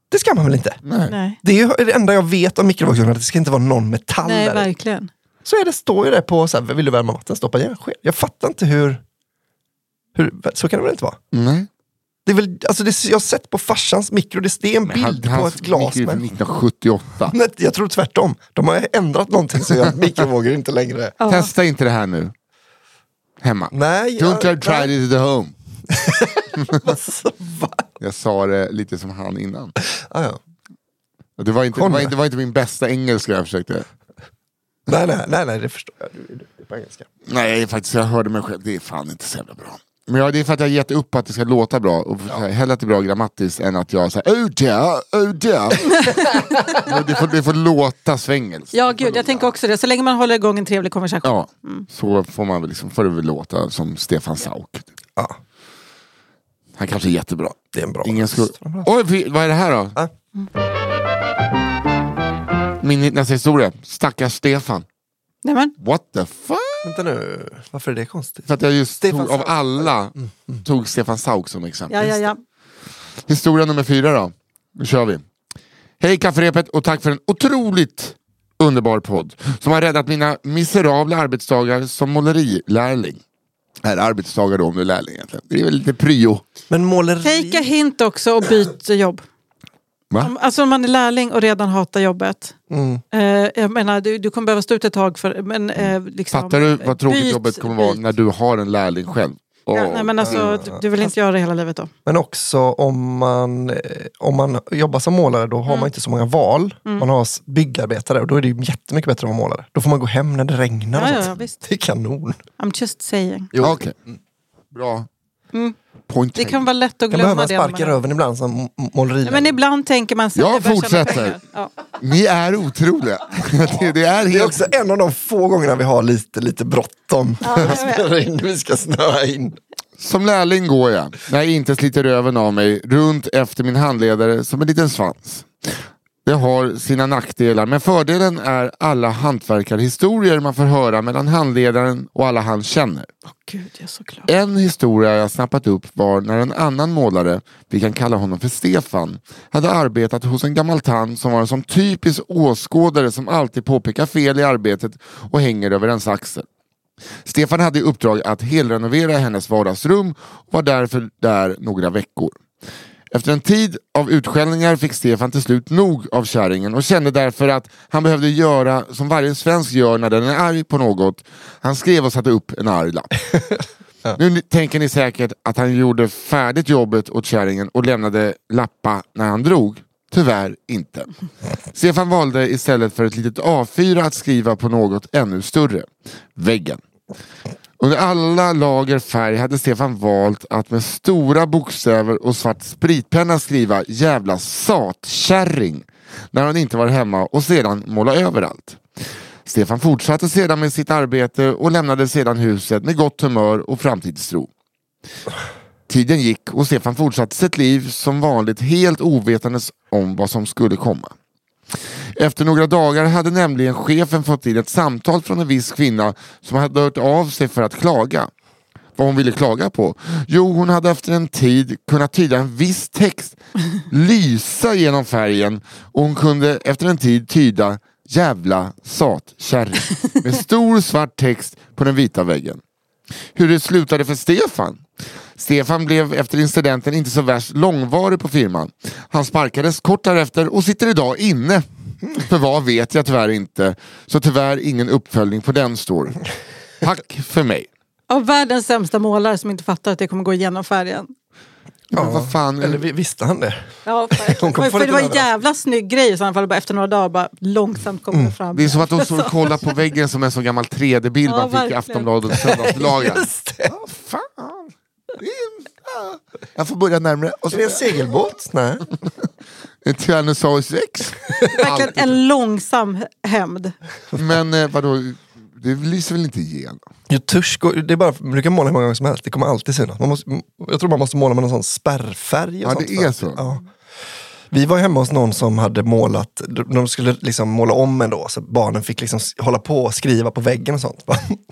Det ska man väl inte? Nej. Nej. Det är ju det enda jag vet om mikrovågsugnar, att det ska inte vara någon metall Nej, där. i. verkligen. Så är det, står ju det på, så här, vill du värma vatten, stoppa i en sked. Jag fattar inte hur, hur... Så kan det väl inte vara? Nej. Det är väl, alltså det, jag har sett på farsans mikro, det är en bild på hans ett glas. mikro är Med, från 1978. Nej, jag tror tvärtom. De har ändrat någonting så att mikrovågor inte längre... Ja. Testa inte det här nu. Hemma. Nej, Don't jag, try this at home. Alltså? Jag sa det lite som han innan. Ah, ja. Det var inte, det var inte, det var inte min bästa engelska jag försökte. Nej, nej, nej, nej, det förstår jag. Du är duktig på engelska. Nej, faktiskt jag hörde mig själv. Det är fan inte så jävla bra. Men ja, det är för att jag har gett upp att det ska låta bra. Och ja. Hellre att det är bra grammatiskt än att jag säger oh dear, oh dear. Men det, får, det får låta svängelskt. Ja, gud, jag tänker också det. Så länge man håller igång en trevlig konversation. Ja, så får man väl liksom, får det väl låta som Stefan Sauk. Ja, Han kanske är jättebra. det är en bra Ingen skulle... Oj, vad är det här då? Ja. Min nästa historia. Stackars Stefan. Nej, men, What the fuck? Vänta nu, varför är det konstigt? För att jag just tog, av alla tog Stefan Sauk som exempel. ja, ja, ja. Historia nummer fyra då. Nu kör vi. Hej kafferepet och tack för en otroligt underbar podd som har räddat mina miserabla arbetsdagar som målerilärling. Är arbetsdagar då om du är lärling egentligen. Det är väl lite pryo. Men måleri... Take a hint också och byt jobb. Va? Om, alltså om man är lärling och redan hatar jobbet. Mm. Eh, jag menar, du, du kommer behöva stå ut ett tag för... Men, eh, liksom, Fattar du vad tråkigt byt- jobbet kommer vara byt. när du har en lärling själv? Åh. Ja, nej, men alltså, du, du vill inte göra det hela livet då? Men också om man, eh, om man jobbar som målare, då har Mm. man inte så många val. Man har s- byggarbetare och då är det ju jättemycket bättre att vara målare. Då får man gå hem när det regnar. Ja, ja, visst. Det är kanon. I'm just saying. Jo. Okej. Bra. Mm. Point Det kan vara lätt att kan glömma behöva det. en om spark man i är- röven ibland som måleri. Men ibland tänker man så Jag fortsätter. Ja. Ni är otroliga. det, det är det är helt... också en av de få gångerna vi har lite, lite bråttom. Ja, in, vi ska snöa in. Som lärling går jag, när jag inte sliter röven av mig, runt efter min handledare som en liten svans. Det har sina nackdelar, men fördelen är alla hantverkarhistorier man får höra mellan handledaren och alla han känner. Åh, Gud, jag är så glad. En historia jag snappat upp var när en annan målare, vi kan kalla honom för Stefan, hade arbetat hos en gammal tant som var en sån typisk åskådare som alltid påpekar fel i arbetet och hänger över ens axel. Stefan hade i uppdrag att helrenovera hennes vardagsrum och var därför där några veckor. Efter en tid av utskällningar fick Stefan till slut nog av kärringen och kände därför att han behövde göra som varje svensk gör när den är arg på något. Han skrev och satte upp en arg lapp. Nu ni- tänker ni säkert att han gjorde färdigt jobbet åt kärringen och lämnade lappa när han drog. Tyvärr inte. Stefan valde istället för ett litet A4 att skriva på något ännu större. Väggen. Under alla lager färg hade Stefan valt att med stora bokstäver och svart spritpenna skriva jävla satkärring när han inte var hemma och sedan måla överallt. Stefan fortsatte sedan med sitt arbete och lämnade sedan huset med gott humör och framtidstro. Tiden gick och Stefan fortsatte sitt liv som vanligt helt ovetandes om vad som skulle komma. Efter några dagar hade nämligen chefen fått in ett samtal från en viss kvinna som hade hört av sig för att klaga. Vad hon ville klaga på? Jo, hon hade efter en tid kunnat tyda en viss text lysa genom färgen och hon kunde efter en tid tyda jävla satkärring med stor svart text på den vita väggen. Hur det slutade för Stefan? Stefan blev efter incidenten inte så värst långvarig på firman. Han sparkades kort därefter och sitter idag inne. För vad vet jag tyvärr inte. Så tyvärr ingen uppföljning på den storyn. Tack för mig. Av världens sämsta målare som inte fattar att det kommer gå igenom färgen. Ja, men vad fan. Eller vi- visste han det? Ja, Hon för det var en jävla snygg grej i så fall. Bara efter några dagar bara långsamt kommer det fram. Det är som att de står och kollar på väggen som en sån gammal 3D-bild Ja, man fick i verkligen. Aftonbladets söndagsbilaga. Just det. Vad fan. Ja. Jag får börja närmare. Och så Är det en segelbåt? Nej. en Tyrannosaurus rex. Verkligen en långsam hämnd. Men eh, vadå, det lyser väl inte igenom? Jo, går- det är bara, du kan måla hur många gånger som helst, det kommer alltid synas. Man måste, jag tror man måste måla med någon sån spärrfärg. Och Ja, sånt det är så. Ja. Vi var hemma hos någon som hade målat, de skulle liksom måla om en då, så barnen fick liksom s- hålla på och skriva på väggen och sånt.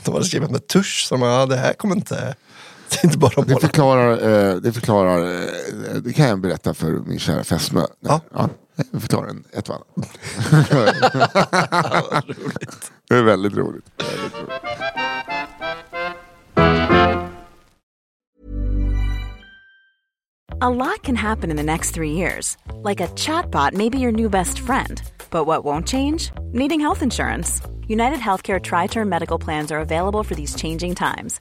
De hade skrivit med tusch, så de bara, ja, det här kommer inte, det är inte bara Det förklarar, eh, det förklarar, eh, det kan jag berätta för min kära fästmö. Ja. det förklarar en, ett annat. det är väldigt roligt. Väldigt roligt. A lot can happen in the next three years. Like a chatbot may be your new best friend. But what won't change? Needing health insurance. United Healthcare Tri Term Medical Plans are available for these changing times.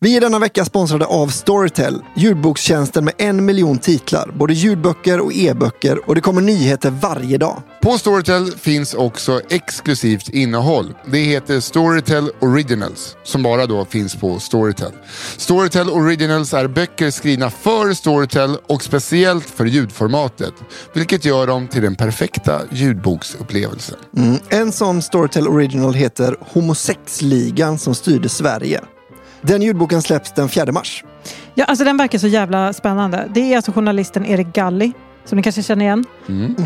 Vi är denna vecka sponsrade av Storytel, ljudbokstjänsten med en miljon titlar, både ljudböcker och e-böcker och det kommer nyheter varje dag. På Storytel finns också exklusivt innehåll. Det heter Storytel Originals, som bara då finns på Storytel. Storytel Originals är böcker skrivna för Storytel och speciellt för ljudformatet, vilket gör dem till den perfekta ljudboksupplevelsen. Mm. En sån Storytel Original heter Homosexligan som styrde Sverige. Den ljudboken släpps den 4 mars. Ja, alltså den verkar så jävla spännande. Det är alltså journalisten Erik Galli, som ni kanske känner igen.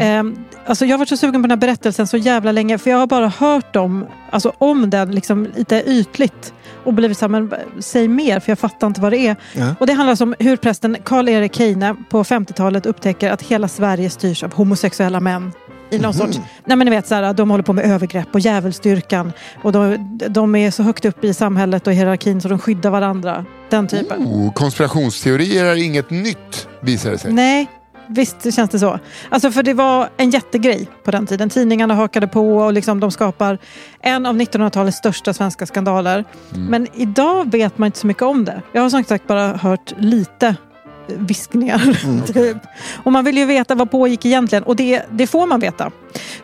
Ehm, alltså jag har varit så sugen på den här berättelsen så jävla länge, för jag har bara hört om, alltså om den liksom lite ytligt. Och blivit så här, men säg mer, för jag fattar inte vad det är. Ja. Och det handlar alltså om hur prästen Karl-Erik Heine på 50-talet upptäcker att hela Sverige styrs av homosexuella män. I någon sorts, nej men ni vet så här, de håller på med övergrepp och djävulsdyrkan. Och de, de är så högt upp i samhället och hierarkin så de skyddar varandra. Den typen. Oh, konspirationsteorier är inget nytt, visar det sig. Nej, visst känns det så. Alltså för det var en jättegrej på den tiden. Tidningarna hakade på och liksom de skapar en av 1900-talets största svenska skandaler. Men idag vet man inte så mycket om det. Jag har som sagt bara hört lite viskningar. Typ. Och man vill ju veta vad pågick egentligen och det, det får man veta.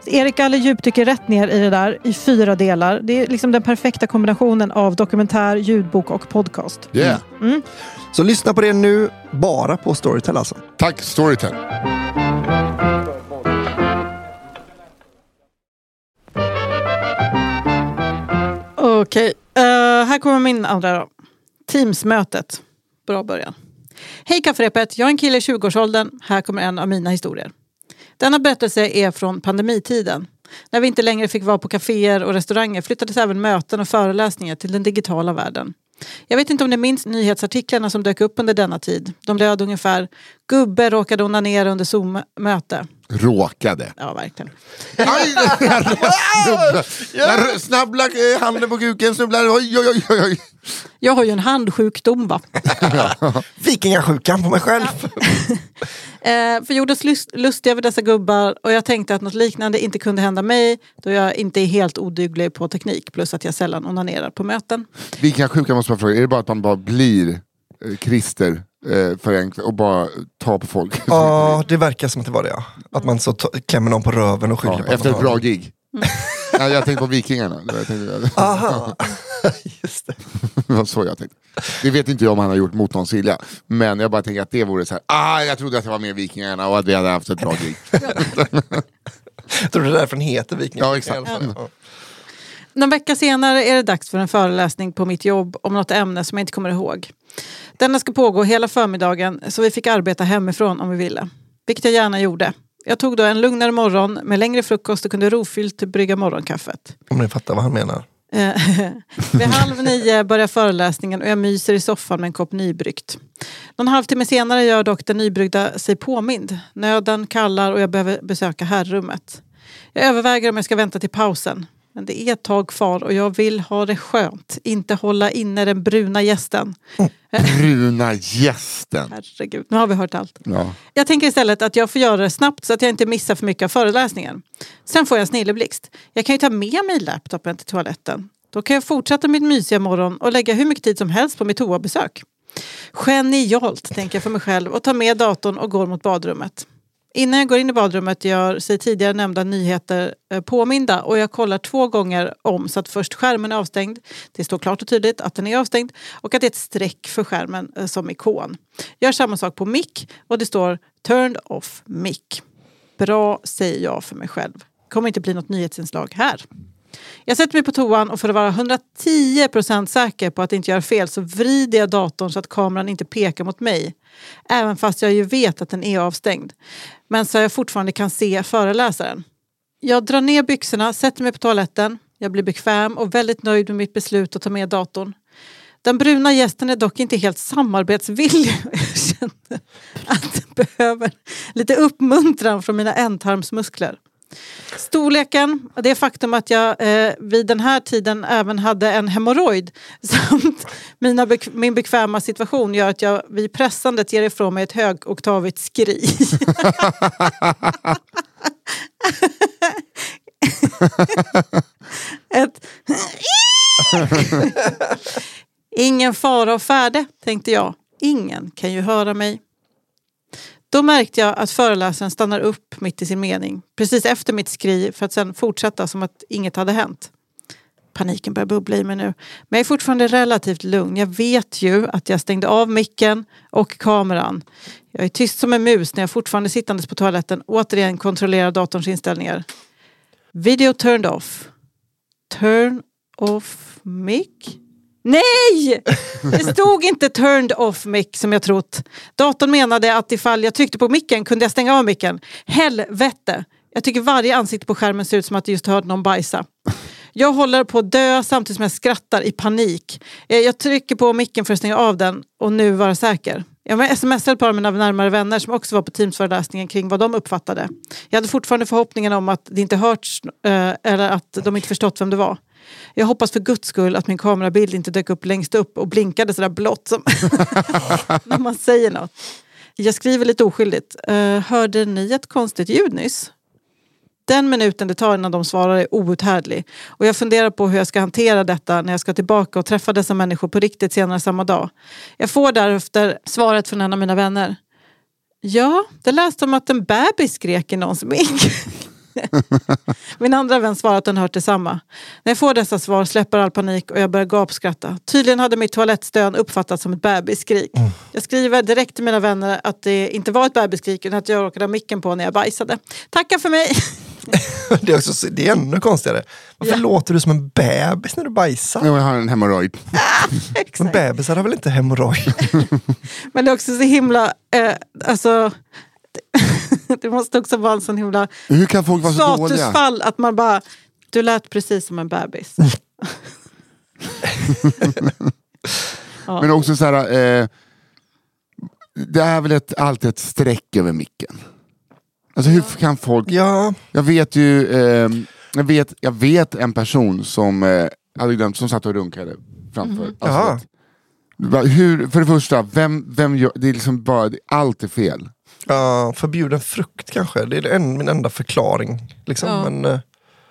Erik Alle djupdyker rätt ner i det där i fyra delar. Det är liksom den perfekta kombinationen av dokumentär, ljudbok och podcast. Yeah. Så lyssna på det nu, bara på Storytel alltså. Tack Storytel. Okej, eh, här kommer min andra då. Teamsmötet. Bra början. Hej kafferepet, jag är en kille i 20-årsåldern. Här kommer en av mina historier. Denna berättelse är från pandemitiden. När vi inte längre fick vara på kaféer och restauranger flyttades även möten och föreläsningar till den digitala världen. Jag vet inte om ni minns nyhetsartiklarna som dök upp under denna tid. De löd ungefär “Gubbe råkade onanera under Zoom-möte”. Råkade. Ja, verkligen. Aj, jag snabblade eh, handen på kuken, snubblade. Oj, oj, oj, oj. Jag har ju en handsjukdom va? Vikingasjukan på mig själv. Eh, för gjordes lust, lustiga över dessa gubbar och jag tänkte att något liknande inte kunde hända mig då jag inte är helt oduglig på teknik plus att jag sällan onanerar på möten. Vikingasjukan måste man fråga, är det bara att man bara blir eh, Christer eh, för en kväll och bara tar på folk? Ja, det verkar som att det var det ja. Att man så klämmer någon på röven och skyller Ja, på efter ett bra har- gig. Ja, jag tänkte på Vikingarna. Jag tänkte, Aha, just det. det var så jag tänkte. Det vet inte jag om han har gjort mot någons vilja. Men jag bara tänker att det vore så här. Ah, jag trodde att det var med Vikingarna och att vi hade haft ett bra gig. Jag tror det är därför den heter Vikingasjukan. Ja, exakt. i. Ja. Någon vecka senare är det dags för en föreläsning på mitt jobb om något ämne som jag inte kommer ihåg. Denna ska pågå hela förmiddagen så vi fick arbeta hemifrån om vi ville. Vilket jag gärna gjorde. Jag tog då en lugnare morgon med längre frukost och kunde rofyllt brygga morgonkaffet. Om ni fattar vad han menar. Eh, Vid halv nio börjar föreläsningen och jag myser i soffan med en kopp nybryggt. Någon halvtimme senare gör dock den nybryggda sig påmind. Nöden kallar och jag behöver besöka herrrummet. Jag överväger om jag ska vänta till pausen. Men det är ett tag kvar och jag vill ha det skönt. Inte hålla inne den bruna gästen. Bruna gästen. Herregud, nu har vi hört allt. Ja. Jag tänker istället att jag får göra det snabbt så att jag inte missar för mycket av föreläsningen. Sen får jag en snilleblixt. Jag kan ju ta med mig laptopen till toaletten. Då kan jag fortsätta mitt mysiga morgon och lägga hur mycket tid som helst på mitt toabesök. Genialt, tänker jag för mig själv och tar med datorn och går mot badrummet. Innan jag går in i badrummet gör sig tidigare nämnda nyheter eh, påminda och jag kollar två gånger om så att först skärmen är avstängd, det står klart och tydligt att den är avstängd och att det är ett streck för skärmen eh, som ikon. Gör samma sak på mick och det står turned off mick. Bra säger jag för mig själv. kommer inte bli något nyhetsinslag här. Jag sätter mig på toan och för att vara 110% säker på att inte göra fel så vrider jag datorn så att kameran inte pekar mot mig. Även fast jag ju vet att den är avstängd. Men så jag fortfarande kan se föreläsaren. Jag drar ner byxorna, sätter mig på toaletten. Jag blir bekväm och väldigt nöjd med mitt beslut att ta med datorn. Den bruna gästen är dock inte helt samarbetsvillig. Jag känner att den behöver lite uppmuntran från mina ändtarmsmuskler. Storleken, det faktum att jag eh, vid den här tiden även hade en hemorrojd samt mina bek min bekväma situation gör att jag vid pressandet ger ifrån mig ett högoktavigt skri. ett Ingen fara och färde, tänkte jag. Ingen kan ju höra mig. Då märkte jag att föreläsaren stannar upp mitt i sin mening, precis efter mitt skri för att sen fortsätta som att inget hade hänt. Paniken börjar bubbla i mig nu. Men jag är fortfarande relativt lugn. Jag vet ju att jag stängde av micken och kameran. Jag är tyst som en mus när jag fortfarande sittandes på toaletten återigen kontrollerar datorns inställningar. Video turned off. Turn off mic? Nej! Det stod inte turned off mic som jag trott. Datorn menade att ifall jag tryckte på micken kunde jag stänga av micken. Helvete! Jag tycker varje ansikte på skärmen ser ut som att jag just hörde någon bajsa. Jag håller på att dö samtidigt som jag skrattar i panik. Eh, jag trycker på micken för att stänga av den och nu vara säker. Jag smsade ett par av mina närmare vänner som också var på Teamsföreläsningen kring vad de uppfattade. Jag hade fortfarande förhoppningen om att det inte hörts eh, eller att de inte förstått vem det var. Jag hoppas för guds skull att min kamerabild inte dök upp längst upp och blinkade sådär blått som när man säger något. Jag skriver lite oskyldigt. Uh, hörde ni ett konstigt ljud nyss? Den minuten det tar innan de svarar är outhärdlig. Och jag funderar på hur jag ska hantera detta när jag ska tillbaka och träffa dessa människor på riktigt senare samma dag. Jag får därefter svaret från en av mina vänner. Ja, det läste om att en bebis skrek i någons mick. Min andra vän svarar att den hört detsamma. När jag får dessa svar släpper all panik och jag börjar gapskratta. Tydligen hade mitt toalettstön uppfattats som ett bebisskrik. Mm. Jag skriver direkt till mina vänner att det inte var ett bebisskrik utan att jag råkade ha micken på när jag bajsade. Tacka för mig! det, är också, det är ännu konstigare. Varför ja. låter du som en bebis när du bajsar? Jag har en hemorrojd. Men bebisar har väl inte hemorrojd? Men det är också så himla... Eh, alltså, det måste också vara en sån himla Hur kan folk vara så statusfall dåliga? att man bara, du lät precis som en bebis. ja. Men också så här, eh, det är väl ett, alltid ett streck över micken. Alltså hur kan folk... Ja. Jag vet ju, eh, jag, vet, jag vet en person som eh, hade glömt, som satt och runkade framför. Mm. Alltså, hur, för det första, vem, vem gör, det är liksom bara, allt är fel. Ja, förbjuden frukt kanske, det är en, min enda förklaring. Liksom. Ja. Men, uh...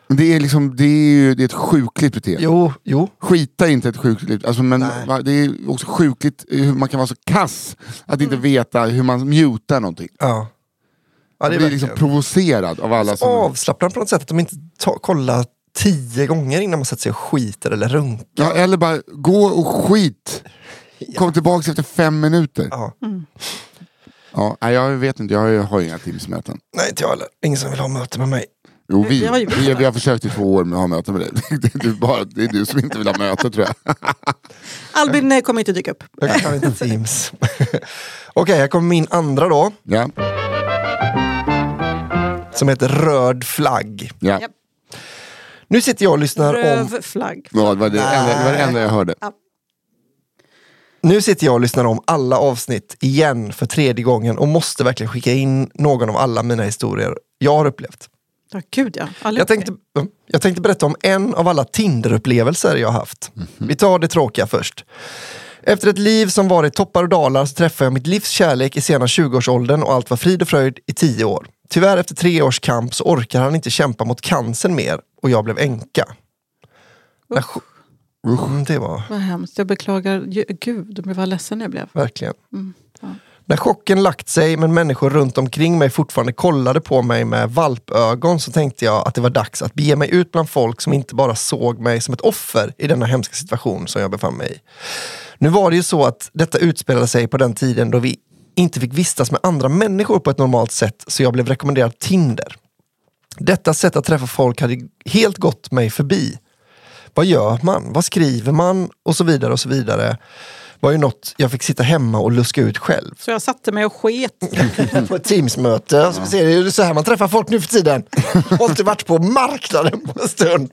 det är, liksom, det är ju det är ett sjukligt beteende. Jo, jo. Skita är inte ett sjukligt, alltså, men Nej. det är också sjukligt hur man kan vara så kass att mm. inte veta hur man mutar någonting. Ja. Ja, det är blir liksom provocerad av alla som... Avslappnad på något sätt, att de inte ta, kollar tio gånger innan man sätter sig och skiter eller runkar. Ja, eller bara gå och skit. Kom tillbaka efter fem minuter. Ja. Mm. Ja, jag vet inte, jag har inga Teamsmöten. Nej, inte jag heller. Ingen som vill ha möte med mig. Jo, vi, vi, vi, vi har försökt i två år med att ha möte med dig. Det, det, bara, det är du som inte vill ha möte tror jag. Albin kommer inte dyka upp. Jag kan inte Teams. Okej, okay, här kommer min andra då. Ja. Som heter Röd flagg. Ja. Nu sitter jag och lyssnar Röv om... Röv flagg. Ja, det var det, enda, det var det enda jag hörde. Ja. Nu sitter jag och lyssnar om alla avsnitt igen för tredje gången och måste verkligen skicka in någon av alla mina historier jag har upplevt. Ja, gud ja. jag, tänkte, jag tänkte berätta om en av alla Tinder-upplevelser jag har haft. Mm -hmm. Vi tar det tråkiga först. Efter ett liv som varit toppar och dalar så träffade jag mitt livs kärlek i sena 20-årsåldern och allt var frid och fröjd i tio år. Tyvärr efter tre års kamp så orkar han inte kämpa mot cancern mer och jag blev änka. Usch. Mm, det var... Vad hemskt. Jag beklagar. Gud, var ledsen jag blev. Verkligen. Mm, ja. När chocken lagt sig men människor runt omkring mig fortfarande kollade på mig med valpögon så tänkte jag att det var dags att bege mig ut bland folk som inte bara såg mig som ett offer i denna hemska situation som jag befann mig i. Nu var det ju så att detta utspelade sig på den tiden då vi inte fick vistas med andra människor på ett normalt sätt så jag blev rekommenderad Tinder. Detta sätt att träffa folk hade helt gått mig förbi. Vad gör man? Vad skriver man? Och så vidare och så vidare. var ju något jag fick sitta hemma och luska ut själv. Så jag satte mig och sket. på ett Teamsmöte. Så vi ser, det är så här man träffar folk nu för tiden. Har inte varit på marknaden på en stund.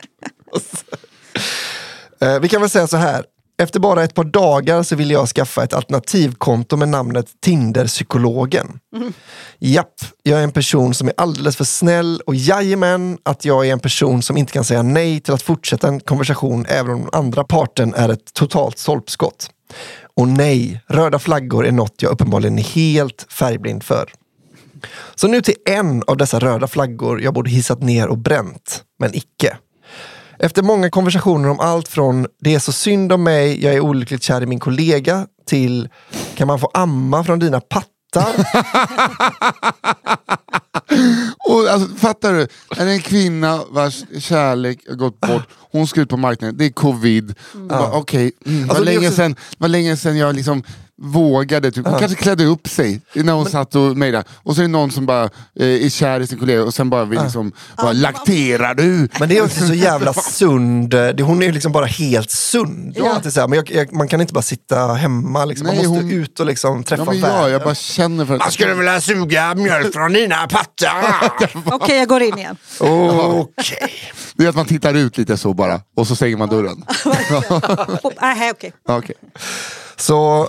Eh, Vi kan väl säga så här. Efter bara ett par dagar så ville jag skaffa ett alternativkonto med namnet Tinderpsykologen. Japp, jag är en person som är alldeles för snäll och jajamän att jag är en person som inte kan säga nej till att fortsätta en konversation även om den andra parten är ett totalt stolpskott. Och nej, röda flaggor är något jag uppenbarligen är helt färgblind för. Så nu till en av dessa röda flaggor jag borde hissat ner och bränt, men icke. Efter många konversationer om allt från det är så synd om mig, jag är olyckligt kär i min kollega till kan man få amma från dina pattar? Och, alltså, fattar du? Är det en kvinna vars kärlek har gått bort, hon ska ut på marknaden, det är covid. Ja. Okej, mm, Alltså, vad, länge också- vad länge sedan jag liksom vågade, typ. hon kanske klädde upp sig när hon satt och mejlade. Och så är det någon som bara eh, är kär i sin kollega och sen bara vill liksom, bara, lakterar du? Men det är också så jävla sund. Det- Hon är ju liksom bara helt sund. Ja. alltid så här, men jag, jag, man kan inte bara sitta hemma. Liksom. Nej, man måste hon- ut och liksom träffa Ja, men ja, jag bara känner för Man skulle vilja suga mjölk från dina pattar. Okej, jag går in igen. Okej. Det är att man tittar ut lite så bara, och så stänger man dörren. Nej, okej. Ja, okej. Så,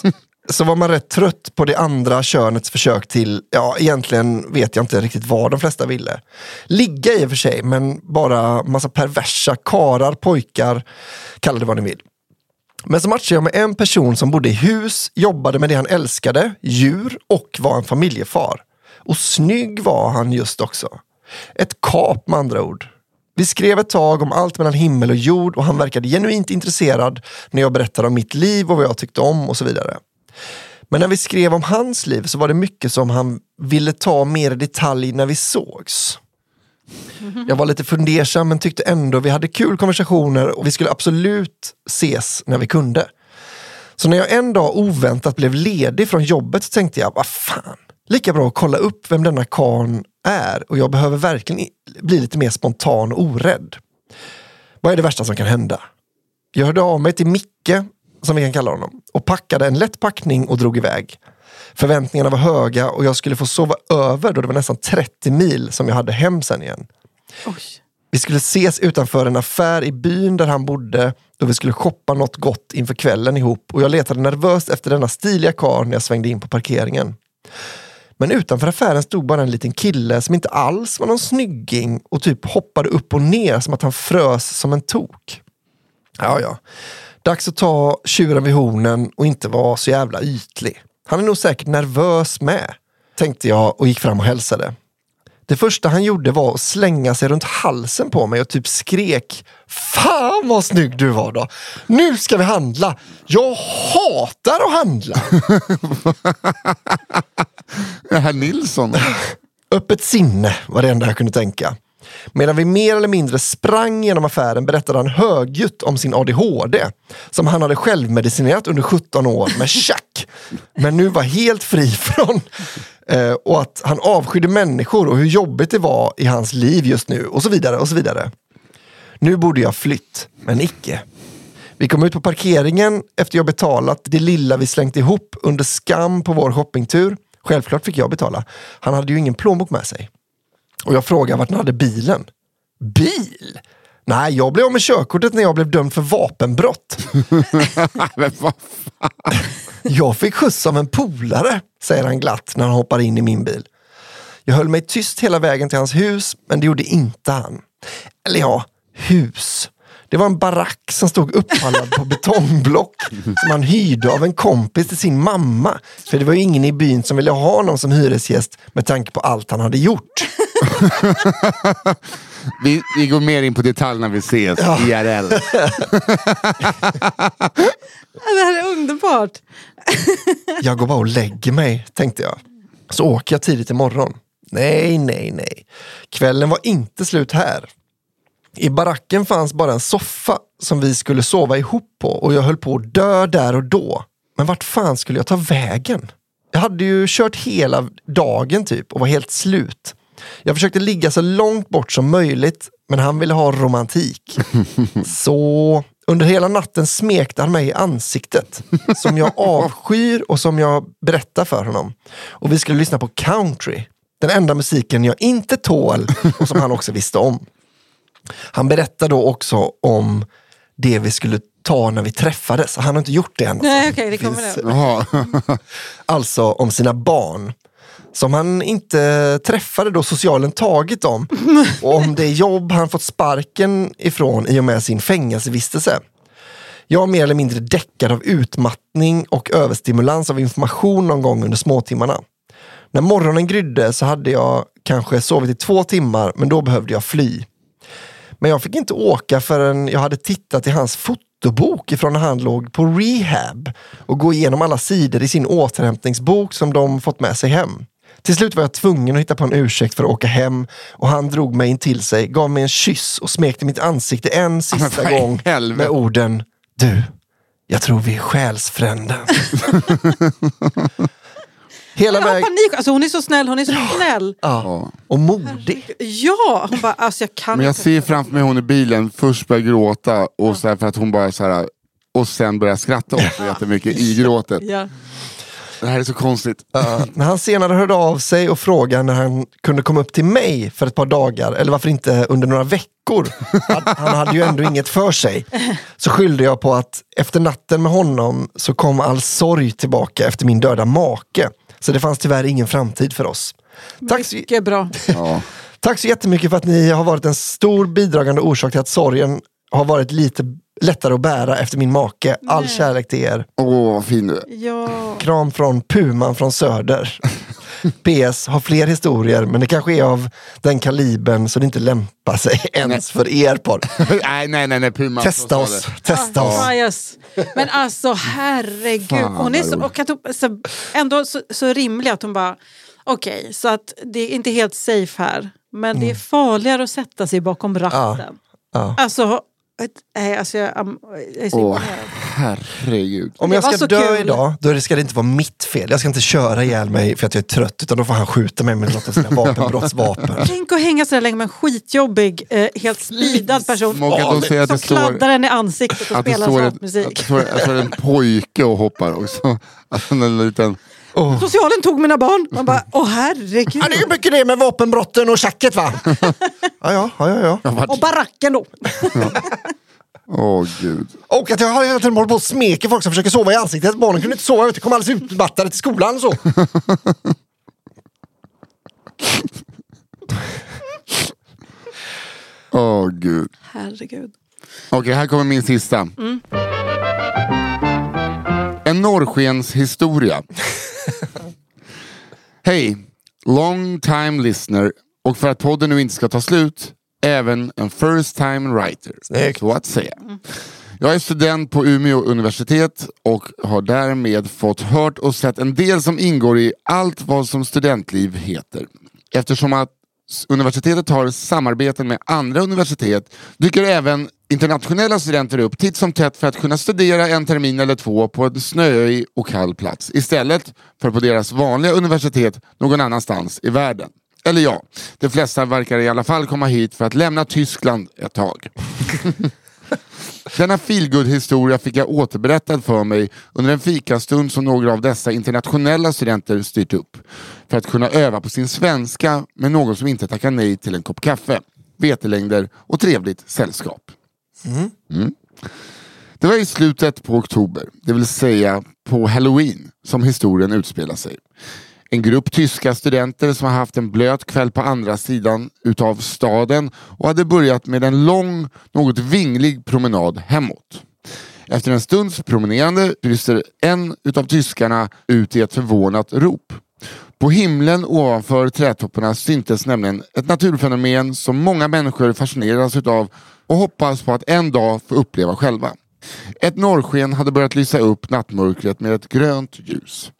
så var man rätt trött på det andra könets försök till, ja egentligen vet jag inte riktigt vad de flesta ville. Ligga i och för sig, men bara massa perversa karar, pojkar, kalla det vad ni vill. Men så matchade jag med en person som bodde i hus, jobbade med det han älskade, djur och var en familjefar. Och snygg var han just också. Ett kap med andra ord. Vi skrev ett tag om allt mellan himmel och jord och han verkade genuint intresserad när jag berättade om mitt liv och vad jag tyckte om och så vidare. Men när vi skrev om hans liv så var det mycket som han ville ta mer i detalj när vi sågs. Jag var lite fundersam men tyckte ändå vi hade kul konversationer och vi skulle absolut ses när vi kunde. Så när jag en dag oväntat blev ledig från jobbet så tänkte jag, vad fan, lika bra att kolla upp vem denna karn är och jag behöver verkligen bli lite mer spontan och orädd. Vad är det värsta som kan hända? Jag hörde av mig till Micke, som vi kan kalla honom, och packade en lätt packning och drog iväg. Förväntningarna var höga och jag skulle få sova över då det var nästan 30 mil som jag hade hem sen igen. Oj. Vi skulle ses utanför en affär i byn där han bodde då vi skulle shoppa något gott inför kvällen ihop och jag letade nervöst efter denna stiliga karl när jag svängde in på parkeringen. Men utanför affären stod bara en liten kille som inte alls var någon snygging och typ hoppade upp och ner som att han frös som en tok. Ja, ja. Dags att ta tjuren vid hornen och inte vara så jävla ytlig. Han är nog säkert nervös med, tänkte jag och gick fram och hälsade. Det första han gjorde var att slänga sig runt halsen på mig och typ skrek Fan vad snygg du var då! Nu ska vi handla! Jag hatar att handla! Det här Nilsson. Öppet sinne var det enda jag kunde tänka. Medan vi mer eller mindre sprang genom affären berättade han högljutt om sin ADHD som han hade självmedicinerat under 17 år med tjack. Men nu var helt fri från. Eh, och att han avskydde människor och hur jobbigt det var i hans liv just nu och så vidare och så vidare. Nu borde jag flytt, men icke. Vi kom ut på parkeringen efter jag betalat det lilla vi slängt ihop under skam på vår shoppingtur. Självklart fick jag betala. Han hade ju ingen plånbok med sig. Och jag frågade vart han hade bilen. Bil? Nej, jag blev av med körkortet när jag blev dömd för vapenbrott. Men vad Jag fick skjuts av en polare, säger han glatt när han hoppar in i min bil. Jag höll mig tyst hela vägen till hans hus, men det gjorde inte han. Eller ja, hus. Det var en barack som stod uppallad på betongblock som han hyrde av en kompis till sin mamma. För det var ju ingen i byn som ville ha honom som hyresgäst med tanke på allt han hade gjort. Vi, vi går mer in på detalj när vi ses IRL. Det här är underbart. Jag går bara och lägger mig, tänkte jag. Så åker jag tidigt imorgon. Nej, nej, nej. Kvällen var inte slut här. I baracken fanns bara en soffa som vi skulle sova ihop på och jag höll på att dö där och då. Men vart fan skulle jag ta vägen? Jag hade ju kört hela dagen typ och var helt slut. Jag försökte ligga så långt bort som möjligt, men han ville ha romantik. Så under hela natten smekte han mig i ansiktet, som jag avskyr och som jag berättar för honom. Och vi skulle lyssna på country, den enda musiken jag inte tål och som han också visste om. Han berättade då också om det vi skulle ta när vi träffades. Han har inte gjort det än. Nej, okej, det kommer Finns- det. Alltså om sina barn. Som han inte träffade då socialen tagit dem. Och om det jobb han fått sparken ifrån i och med sin fängelsevistelse. Jag mer eller mindre däckad av utmattning och överstimulans av information någon gång under småtimmarna. När morgonen grydde så hade jag kanske sovit i två timmar men då behövde jag fly. Men jag fick inte åka förrän jag hade tittat i hans fotobok ifrån när han låg på rehab och gå igenom alla sidor i sin återhämtningsbok som de fått med sig hem. Till slut var jag tvungen att hitta på en ursäkt för att åka hem och han drog mig in till sig, gav mig en kyss och smekte mitt ansikte en sista gång helvete? med orden Du, jag tror vi är själsfränder. Hela Jag har vägen... panik. Alltså, hon är så snäll, hon är så snäll. Ja. Och modig. Ja, hon bara, alltså jag kan Men jag inte. ser framför mig hon i bilen först börja gråta och så här för att hon bara så här och sen börjar skratta också jättemycket i gråtet. Ja. Det här är så konstigt. Ja, när han senare hörde av sig och frågade när han kunde komma upp till mig för ett par dagar, eller varför inte under några veckor. Han, han hade ju ändå inget för sig. Så skyllde jag på att efter natten med honom så kom all sorg tillbaka efter min döda make. Så det fanns tyvärr ingen framtid för oss. Tack så, Mycket bra. Ja. tack så jättemycket för att ni har varit en stor bidragande orsak till att sorgen har varit lite lättare att bära efter min make. All kärlek till er. Åh vad fin du är. Ja. Kram från Puman från Söder. PS, har fler historier men det kanske är av den kalibern så det inte lämpar sig ens för er podd. nej nej nej, nej Puma. Testa oss, testa oss. Ah, yes. Men alltså herregud. Fan, hon är så, och att hon, så, ändå så, så rimlig att hon bara, okej, så att det är inte helt safe här. Men det är farligare att sätta sig bakom ratten. Ja. Alltså, ett, nej, alltså jag, jag är så Åh herregud. Om jag ska dö kul. idag, då ska det inte vara mitt fel. Jag ska inte köra ihjäl mig för att jag är trött, utan då får han skjuta mig med något av sina vapenbrottsvapen. Tänk att hänga så där länge med en skitjobbig, eh, helt speedad person Många att som står, kladdar en i ansiktet och att spelar står, ett, att det står, att en pojke och hoppar också. Alltså en liten... Socialen tog mina barn. Man bara, åh herregud. Ja, det är ju mycket det med vapenbrotten och tjacket va? Ja, ja, ja, ja. Och baracken då. Åh gud. Och att jag har hela tiden hållit på och smeker folk som försöker sova i ansiktet. Barnen kunde inte sova, de kom alldeles utmattade till skolan och så. Åh gud. Herregud. Okej, här kommer min sista. En norrskens historia. Hej, long time listener och för att podden nu inte ska ta slut, även en first time writer. Snyggt. Så att säga. Jag är student på Umeå universitet och har därmed fått hört och sett en del som ingår i allt vad som studentliv heter. Eftersom att universitetet har samarbeten med andra universitet dyker även internationella studenter upp titt som tätt för att kunna studera en termin eller två på en snöig och kall plats istället för på deras vanliga universitet någon annanstans i världen. Eller ja, de flesta verkar i alla fall komma hit för att lämna Tyskland ett tag. Denna feelgood historia fick jag återberättad för mig under en fikastund som några av dessa internationella studenter styrt upp. För att kunna öva på sin svenska med någon som inte tackar nej till en kopp kaffe, vetelängder och trevligt sällskap. Mm. mm. Det var i slutet på oktober, det vill säga på halloween, som historien utspelar sig. En grupp tyska studenter som har haft en blöt kväll på andra sidan utav staden och hade börjat med en lång, något vinglig promenad hemåt. Efter en stunds promenerande brister en utav tyskarna ut i ett förvånat rop. På himlen ovanför trädtopparna syntes nämligen ett naturfenomen som många människor fascineras utav och hoppas på att en dag få uppleva själva. Ett norrsken hade börjat lysa upp nattmörkret med ett grönt ljus.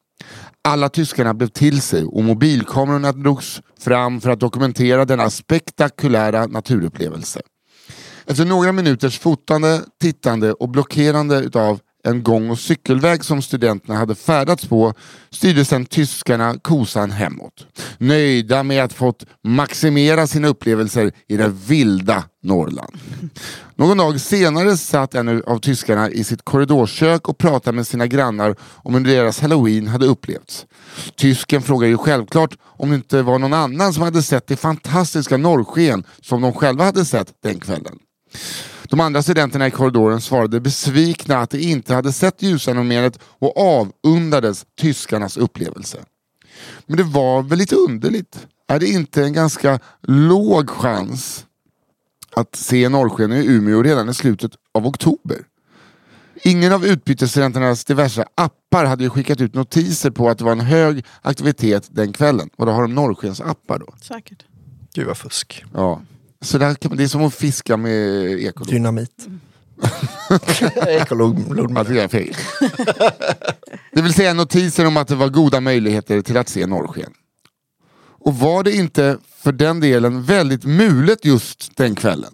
Alla tyskarna blev till sig och mobilkamerorna drogs fram för att dokumentera denna spektakulära naturupplevelse. Efter några minuters fotande, tittande och blockerande utav en gång och cykelväg som studenterna hade färdats på styrde sedan tyskarna kosan hemåt. Nöjda med att fått maximera sina upplevelser i det vilda Norrland. Någon dag senare satt en av tyskarna i sitt korridorskök och pratade med sina grannar om hur deras halloween hade upplevts. Tysken frågade ju självklart om det inte var någon annan som hade sett det fantastiska norrsken som de själva hade sett den kvällen. De andra studenterna i korridoren svarade besvikna att de inte hade sett ljusfenomenet och avundades tyskarnas upplevelse. Men det var väl lite underligt? Är det inte en ganska låg chans att se norrskenen i Umeå redan i slutet av oktober? Ingen av utbytesstudenternas diverse appar hade ju skickat ut notiser på att det var en hög aktivitet den kvällen. Och då har de norrskensappar då? Säkert. Gud vad fusk. Ja. Så där kan det är som att fiska med ekolod. Dynamit. Ekolog. Ja, det är fel. Det vill säga notiser om att det var goda möjligheter till att se norrsken. Och var det inte för den delen väldigt mulet just den kvällen?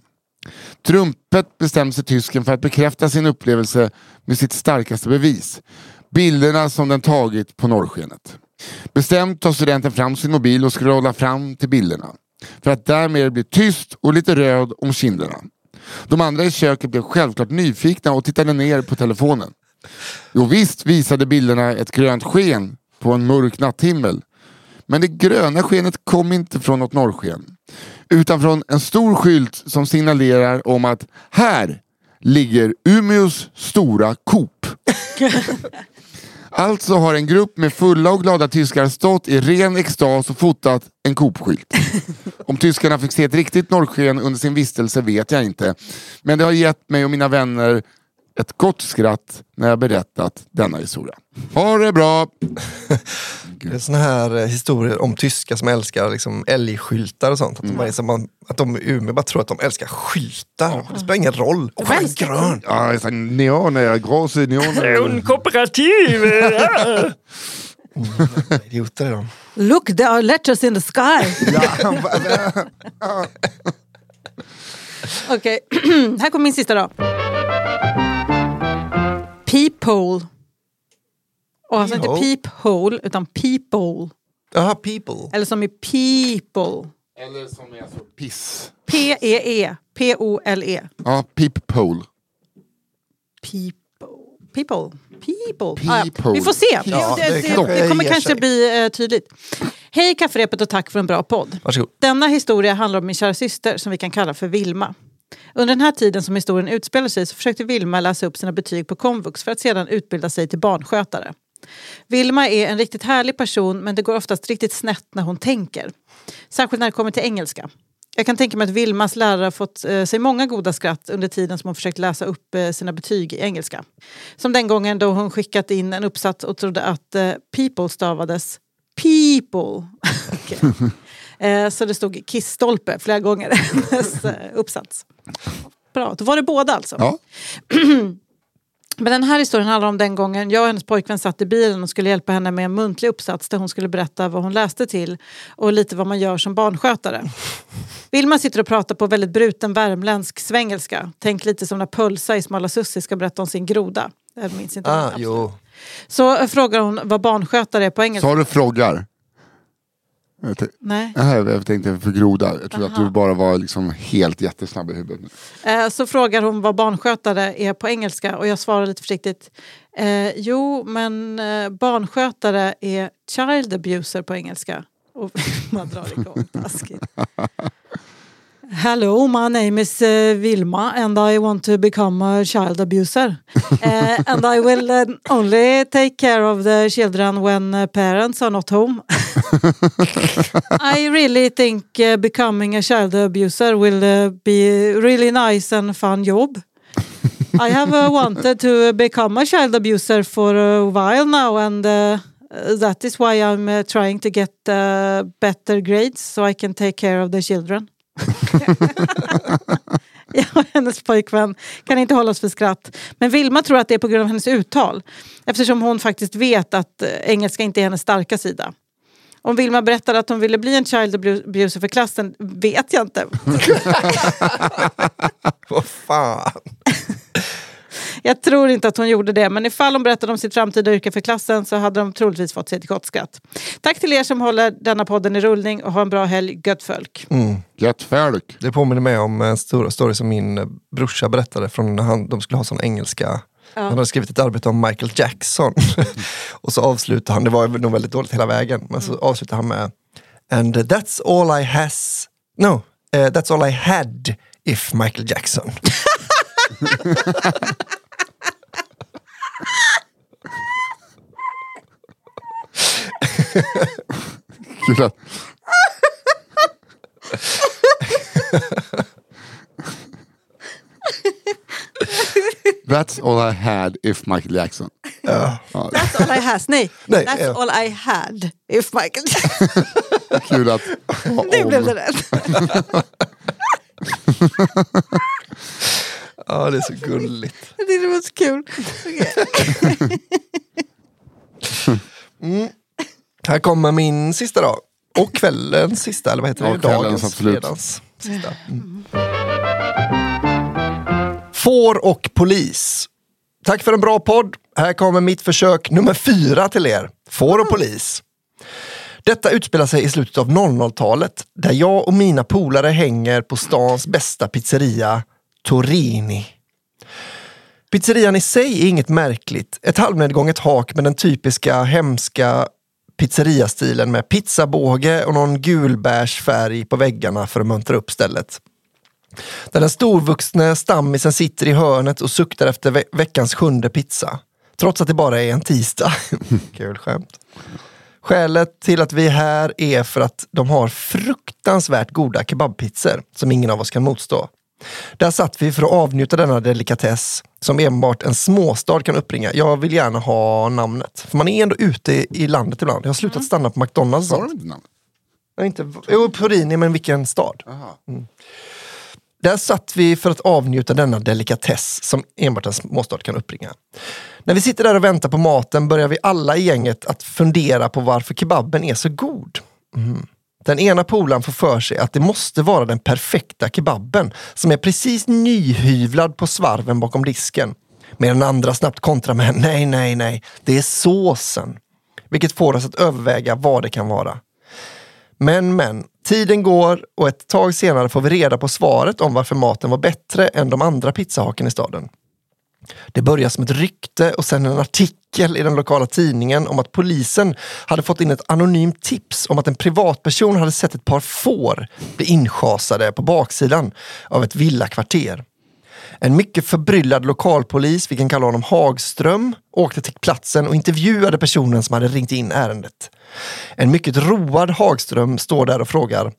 Trumpet bestämde sig tysken för att bekräfta sin upplevelse med sitt starkaste bevis. Bilderna som den tagit på norrskenet. Bestämt tar studenten fram sin mobil och scrollar fram till bilderna. För att därmed bli tyst och lite röd om kinderna. De andra i köket blev självklart nyfikna och tittade ner på telefonen. Jo visst visade bilderna ett grönt sken på en mörk natthimmel. Men det gröna skenet kom inte från något norrsken. Utan från en stor skylt som signalerar om att här ligger Umeås stora Coop. Alltså har en grupp med fulla och glada tyskar stått i ren extas och fotat en Coop-skylt. Om tyskarna fick se ett riktigt norrsken under sin vistelse vet jag inte. Men det har gett mig och mina vänner ett gott skratt när jag berättat denna historia. Ha det bra! Det är såna här eh, historier om tyskar som älskar liksom, älgskyltar och sånt. Att, de, bara är som man, att de i Umeå bara tror att de älskar skyltar. Det spelar ingen roll. De den älskar grön. Ja, jag sa neoner, grås neoner. kooperativ! Idioter är de. Look, there are letters in the sky. Okej, här kommer min sista då. Peephole. Och alltså inte Peephole? utan peephole. Jaha, people. Eller som i people. Eller som är alltså piss. P-E-E. P-O-L-E. Ja, peephole. People. People. People. Ah, ja. People. Vi får se. Ja, det, det det, det kommer kanske bli eh, tydligt. Hej kafferepet och tack för en bra podd. Varsågod. Denna historia handlar om min kära syster som vi kan kalla för Vilma. Under den här tiden som historien utspelar sig så försökte Vilma läsa upp sina betyg på komvux för att sedan utbilda sig till barnskötare. Vilma är en riktigt härlig person men det går oftast riktigt snett när hon tänker. Särskilt när det kommer till engelska. Jag kan tänka mig att Vilmas lärare har fått eh, sig många goda skratt under tiden som hon försökt läsa upp eh, sina betyg i engelska. Som den gången då hon skickat in en uppsats och trodde att eh, people stavades people. Eh, så det stod kissstolpe flera gånger i hennes eh, uppsats. Bra, då var det båda alltså. Ja. Men den här historien handlar om den gången jag och hennes pojkvän satt i bilen och skulle hjälpa henne med en muntlig uppsats där hon skulle berätta vad hon läste till och lite vad man gör som barnskötare. Vilma sitter och pratar på väldigt bruten värmländsk svengelska. Tänk lite som när Pölsa i Smala Sussi ska berätta om sin groda. Jag minns inte. Ah, jo. Så frågar hon vad barnskötare är på engelska. Sa du frågar? Jag tänkte- Nej. Jag tänkte för groda. Jag trodde att du bara var liksom helt jättesnabb i huvudet. Eh, Så frågar hon vad barnskötare är på engelska och jag svarar lite försiktigt. Eh, jo, men eh, barnskötare är child abuser på engelska. Och man drar igång taskigt. Hello, my name is uh, Vilma and I want to become a child abuser. Uh, and I will uh, only take care of the children when uh, parents are not home. I really think uh, becoming a child abuser will uh, be a really nice and fun job. I have wanted to become a child abuser for a while now, and that is why I'm trying to get better grades so I can take care of the children. Jag och hennes pojkvän kan inte hålla oss för skratt. Men Vilma tror att det är på grund av hennes uttal. Eftersom hon faktiskt vet att eh, engelska inte är hennes starka sida. Om Vilma berättade att hon ville bli en child abuser för klassen vet jag inte. Vad fan. Jag tror inte att hon gjorde det, men ifall hon berättade om sitt framtida yrke för klassen så hade de troligtvis fått skratt. Tack till er som håller denna podden i rullning och ha en bra helg. Gött folk. Gött folk. Det påminner mig om en stor story som min brorsa berättade från när han, de skulle ha sån engelska Han hade skrivit ett arbete om Michael Jackson. och så avslutade han, det var nog väldigt dåligt hela vägen, men så avslutade han med And that's all I has, no, eh, that's all I had if Michael Jackson. Kul att... That's all I had if Michael Jackson. Ja. That's all I has. Nej, Nej, that's ja. all I had if Michael Jackson. Kul att... Nu blev det rätt. Ja, det är så gulligt. Det var så kul. Okej. Här kommer min sista dag. Och kvällens sista, eller vad heter det? Ja, kvällens, Dagens, absolut. fredagens sista. Mm. Får och polis. Tack för en bra podd. Här kommer mitt försök nummer fyra till er. Får och polis. Detta utspelar sig i slutet av 00-talet där jag och mina polare hänger på stans bästa pizzeria, Torini. Pizzerian i sig är inget märkligt. Ett halvnedgånget hak med den typiska hemska pizzeriastilen med pizzabåge och någon gulbärsfärg på väggarna för att muntra upp stället. Där den storvuxne stammisen sitter i hörnet och suktar efter ve- veckans sjunde pizza. Trots att det bara är en tisdag. Kul skämt. Skälet till att vi är här är för att de har fruktansvärt goda kebabpizzor som ingen av oss kan motstå. Där satt vi för att avnjuta denna delikatess som enbart en småstad kan uppringa. Jag vill gärna ha namnet. För man är ändå ute i landet ibland. Jag har slutat stanna på McDonalds. och sånt. de inte namnet? Inte, jo, Porini, men vilken stad? Mm. Där satt vi för att avnjuta denna delikatess som enbart en småstad kan uppbringa. När vi sitter där och väntar på maten börjar vi alla i gänget att fundera på varför kebaben är så god. Mm. Den ena polaren får för sig att det måste vara den perfekta kebaben som är precis nyhyvlad på svarven bakom disken. Medan den andra snabbt kontrar med nej, nej, nej, det är såsen. Vilket får oss att överväga vad det kan vara. Men, men, tiden går och ett tag senare får vi reda på svaret om varför maten var bättre än de andra pizzahaken i staden. Det börjar som ett rykte och sen en artikel i den lokala tidningen om att polisen hade fått in ett anonymt tips om att en privatperson hade sett ett par får bli inschasade på baksidan av ett villakvarter. En mycket förbryllad lokalpolis, vi kan kalla honom Hagström, åkte till platsen och intervjuade personen som hade ringt in ärendet. En mycket road Hagström står där och frågar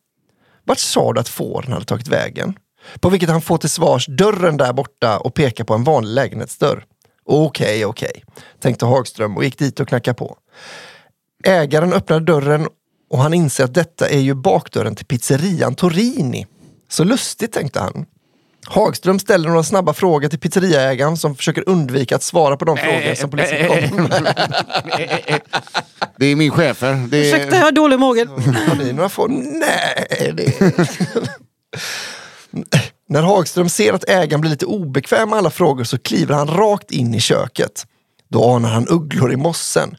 Vart sa du att fåren hade tagit vägen? På vilket han får till svars dörren där borta och pekar på en vanlig lägenhetsdörr. Okej, okej, tänkte Hagström och gick dit och knackade på. Ägaren öppnade dörren och han inser att detta är ju bakdörren till pizzerian Torini. Så lustigt, tänkte han. Hagström ställer några snabba frågor till pizzeriaägaren som försöker undvika att svara på de frågor som polisen kommer med. Det är min chefer. Det är... Ursäkta, jag har dålig mage. Har ni några få? Nej, det När Hagström ser att ägaren blir lite obekväm med alla frågor så kliver han rakt in i köket. Då anar han ugglor i mossen.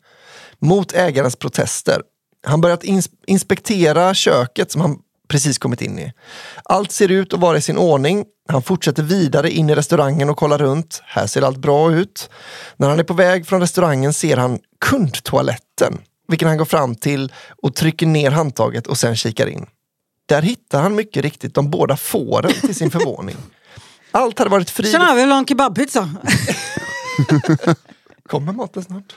Mot ägarens protester. Han börjar ins- inspektera köket som han precis kommit in i. Allt ser ut att vara i sin ordning. Han fortsätter vidare in i restaurangen och kollar runt. Här ser allt bra ut. När han är på väg från restaurangen ser han kundtoaletten, vilken han går fram till och trycker ner handtaget och sen kikar in. Där hittar han mycket riktigt de båda fåren till sin förvåning. Allt hade varit frid Tjena, vi vill ha en kebabpizza. Kommer maten snart?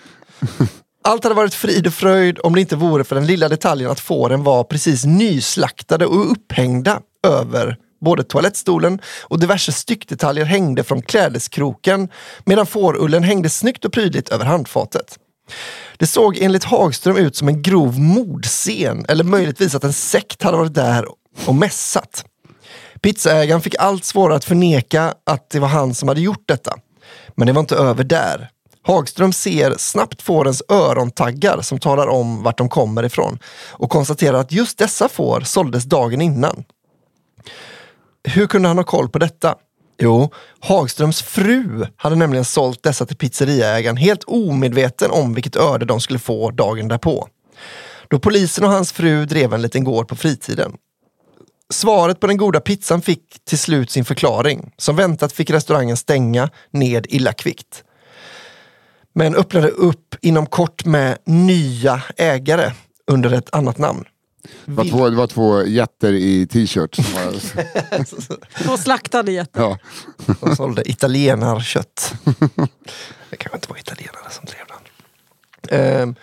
Allt hade varit frid och fröjd om det inte vore för den lilla detaljen att fåren var precis nyslaktade och upphängda över både toalettstolen och diverse styckdetaljer hängde från klädeskroken medan fårullen hängde snyggt och prydligt över handfatet. Det såg enligt Hagström ut som en grov mordscen eller möjligtvis att en sekt hade varit där och mässat. Pizzaägaren fick allt svårare att förneka att det var han som hade gjort detta. Men det var inte över där. Hagström ser snabbt fårens örontaggar som talar om vart de kommer ifrån och konstaterar att just dessa får såldes dagen innan. Hur kunde han ha koll på detta? Jo, Hagströms fru hade nämligen sålt dessa till pizzeriaägaren helt omedveten om vilket öde de skulle få dagen därpå. Då polisen och hans fru drev en liten gård på fritiden. Svaret på den goda pizzan fick till slut sin förklaring. Som väntat fick restaurangen stänga ned illa kvickt. Men öppnade upp inom kort med nya ägare under ett annat namn. Det var, två, det var två jätter i t-shirt. som var- Två slaktade getter. ja. De sålde italienarkött. Det kanske inte var italienare som drev den. Ehm,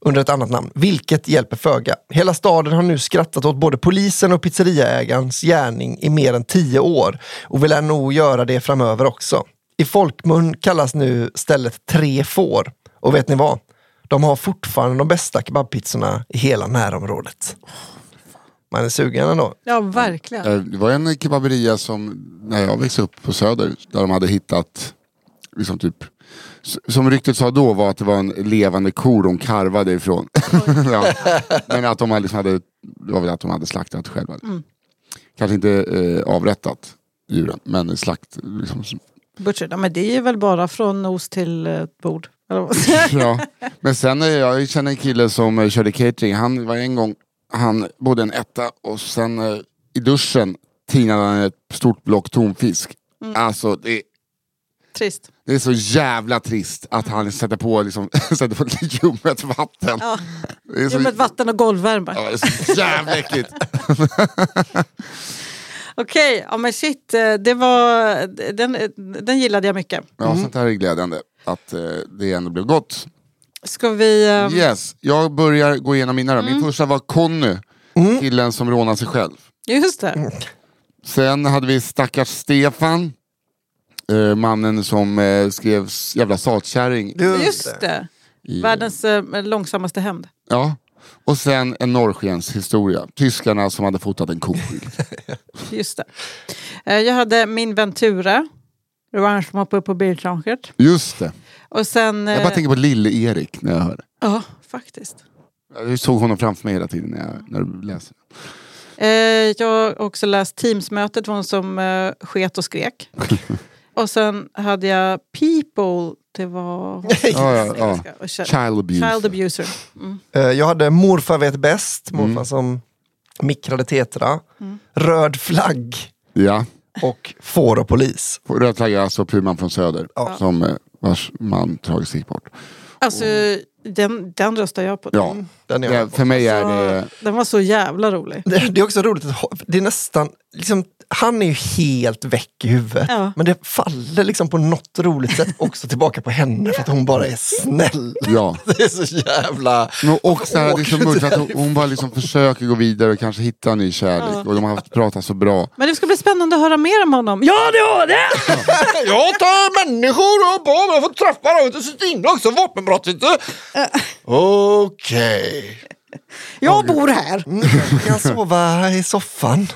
under ett annat namn, vilket hjälper föga. Hela staden har nu skrattat åt både polisen och pizzeriaägarens gärning i mer än tio år och vill nog göra det framöver också. I folkmun kallas nu stället Tre får. Och vet ni vad? De har fortfarande de bästa kebabpizzorna i hela närområdet. Man är sugen ändå. Ja, verkligen. Eh, Det var en kebaberia som, när jag växte upp på Söder, där de hade hittat, liksom typ, som ryktet sa då var att det var en levande ko de karvade ifrån. ja. Men att de liksom hade, det var väl att de hade slaktat själva. Kanske inte eh, avrättat djuren, men slakt. Liksom, Butcher, ja, men det är väl bara från nos till eh, bord. Ja. Men sen, eh, jag känner en kille som eh, körde catering, han var en gång, han bodde en etta och sen eh, i duschen tinade han ett stort block tonfisk. Alltså det Trist. Det är så jävla trist att han sätter på, liksom, sätter på ljummet vatten. Ja. Är så, Ljummet vatten och golvvärme. ja, det är så jävla äckligt. Okej, ja men shit. eh, Det var, den, den gillade jag mycket. Ja, sånt här är glädjande. Att eh, det ändå blev gott. Ska vi... eh, Yes, jag börjar gå igenom mina då. Min första var Conny, killen som rånade sig själv. Just det. Sen hade vi stackars Stefan. Eh, mannen som eh, skrev jävla satkärring. Just det. i- Världens eh, långsammaste hämnd. Ja. Och sen en norrskens historia. Tyskarna som hade fotat en koskil. Just det. Eh, Jag hade min vän Ture. Det var han som hoppade upp på biltaket. Just det. Och sen... Jag eh, bara tänker på lille-Erik när jag hör det. Ja, faktiskt. Jag såg honom framför mig hela tiden när, jag, när du läser. Eh, Jag har också läst Teamsmötet, var hon som eh, sket och skrek. och sen hade jag People, det var... Ja, ja, ja. Och Child, Child abuse. Child abuser. Mm. Eh, Jag hade morfar vet bäst, morfar som mikrade tetra. Röd flagg Ja. och får och polis. Röd flagga, alltså Puman från Söder. Som eh, vars man tragiskt gick bort. Alltså, den, den röstar jag på. Ja. Den är Det, för mig är det... Den var så jävla rolig. Det, det är också roligt det är nästan, liksom, han är ju helt väck i huvudet. Ja. Men det faller liksom på något roligt sätt också tillbaka på henne för att hon bara är snäll. Ja. Det är så jävla... Men och så här, det är så mörkt för att hon, bara liksom försöker gå vidare och kanske hitta en ny kärlek. Och de har haft pratat så bra. Men det ska bli spännande att höra mer om honom. Ja, det har det! Jag tar människor och barn, jag får träffa dem, jag sitter inne också, vapenbrott inte. Okej. Jag bor här. Mm, jag kan sova i soffan.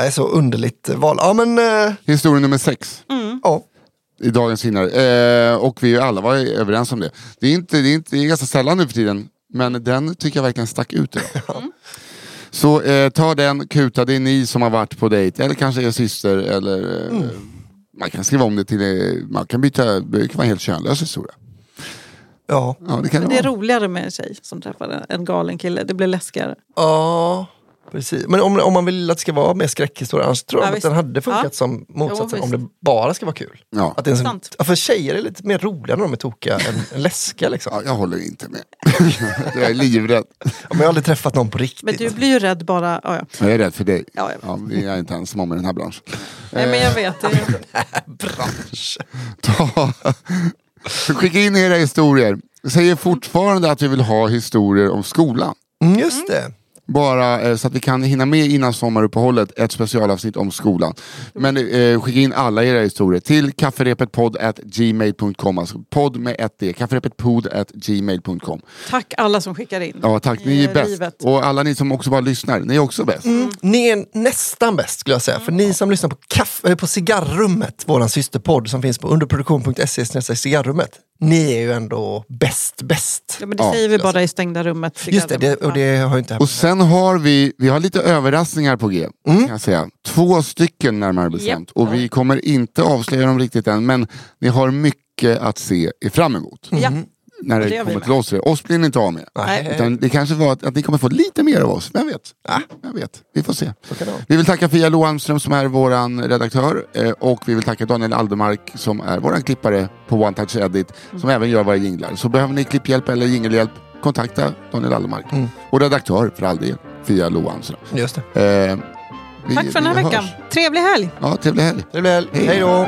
Det är så underligt val. Ja men, eh, Historia nummer sex. ja. i dagens vinnare. Eh, och vi alla var överens om det. Det är, inte, det, är inte, det är ganska sällan nu för tiden, men den tycker jag verkligen stack ut. idag. Så eh, ta den, kuta, det är ni som har varit på dejt, eller kanske er syster, eller eh, man kan skriva om det till, eh, man kan byta, det kan vara en helt könlös historia. Ja. Ja, det kan det, Det är vara. roligare med en tjej som träffar en- en galen kille. Det blir läskigare. Ja, precis. Men om, om man vill att det ska vara mer skräckhistoria, annars tror jag Ja, att den hade funkat Ja. som motsatsen Jo, om det bara ska vara kul. Ja. Att det är ja, för tjejer är lite mer roliga när de är tokiga än, än läskiga. Liksom. Ja, jag håller inte med. jag är livrädd. Ja, men jag har aldrig träffat någon på riktigt. Men du blir ju rädd bara... Ja, ja. Jag är rädd för dig. Ja, ja. Ja, vi är inte ensam om i den här branschen. Nej, men jag vet. Det. bransch. Ta. Skicka in era historier. Vi säger fortfarande att vi vill ha historier om skolan. Mm, just det. Bara eh, så att vi kan hinna med innan sommaruppehållet ett specialavsnitt om skolan. Men eh, skicka in alla era historier till kafferepetpodd.gmail.com. Alltså podd med ett D. Kafferepetpodd.gmail.com. Tack alla som skickar in. Ja, tack. Ni är bäst. livet. Och alla ni som också bara lyssnar, ni är också bäst. Ni är nästan bäst skulle jag säga. För ni som lyssnar på, kaff, eh, på Cigarrummet, vår systerpodd som finns på underproduktion.se cigarrummet. Ni är ju ändå bäst, bäst. Ja, men det Ja, säger vi bara i stängda rummet. Just det, det, och det har ju inte Och hänt. Sen har vi, vi har lite överraskningar på G. Kan jag säga. Två stycken närmare bestämt. Och vi kommer inte avslöja dem riktigt än, men ni har mycket att se fram emot. Ja. När det det kommer till oss. Oss blir ni inte av med. Nej. Utan det kanske var att, att ni kommer få lite mer av oss. Vem vet? Ja. Vem vet? Vi får se. Vi vill tacka Fia Lo Almström som är vår redaktör. eh, Och vi vill tacka Daniel Aldermark som är vår klippare på One Touch Edit. Som även gör våra jinglar. Så behöver ni klipphjälp eller jingelhjälp, kontakta Daniel Aldermark. Och redaktör för all del, Fia Lo Almström. Just det. Eh, vi- Tack för den här veckan. hörs. Trevlig helg! Ja, trevlig helg. Det blir, hej då!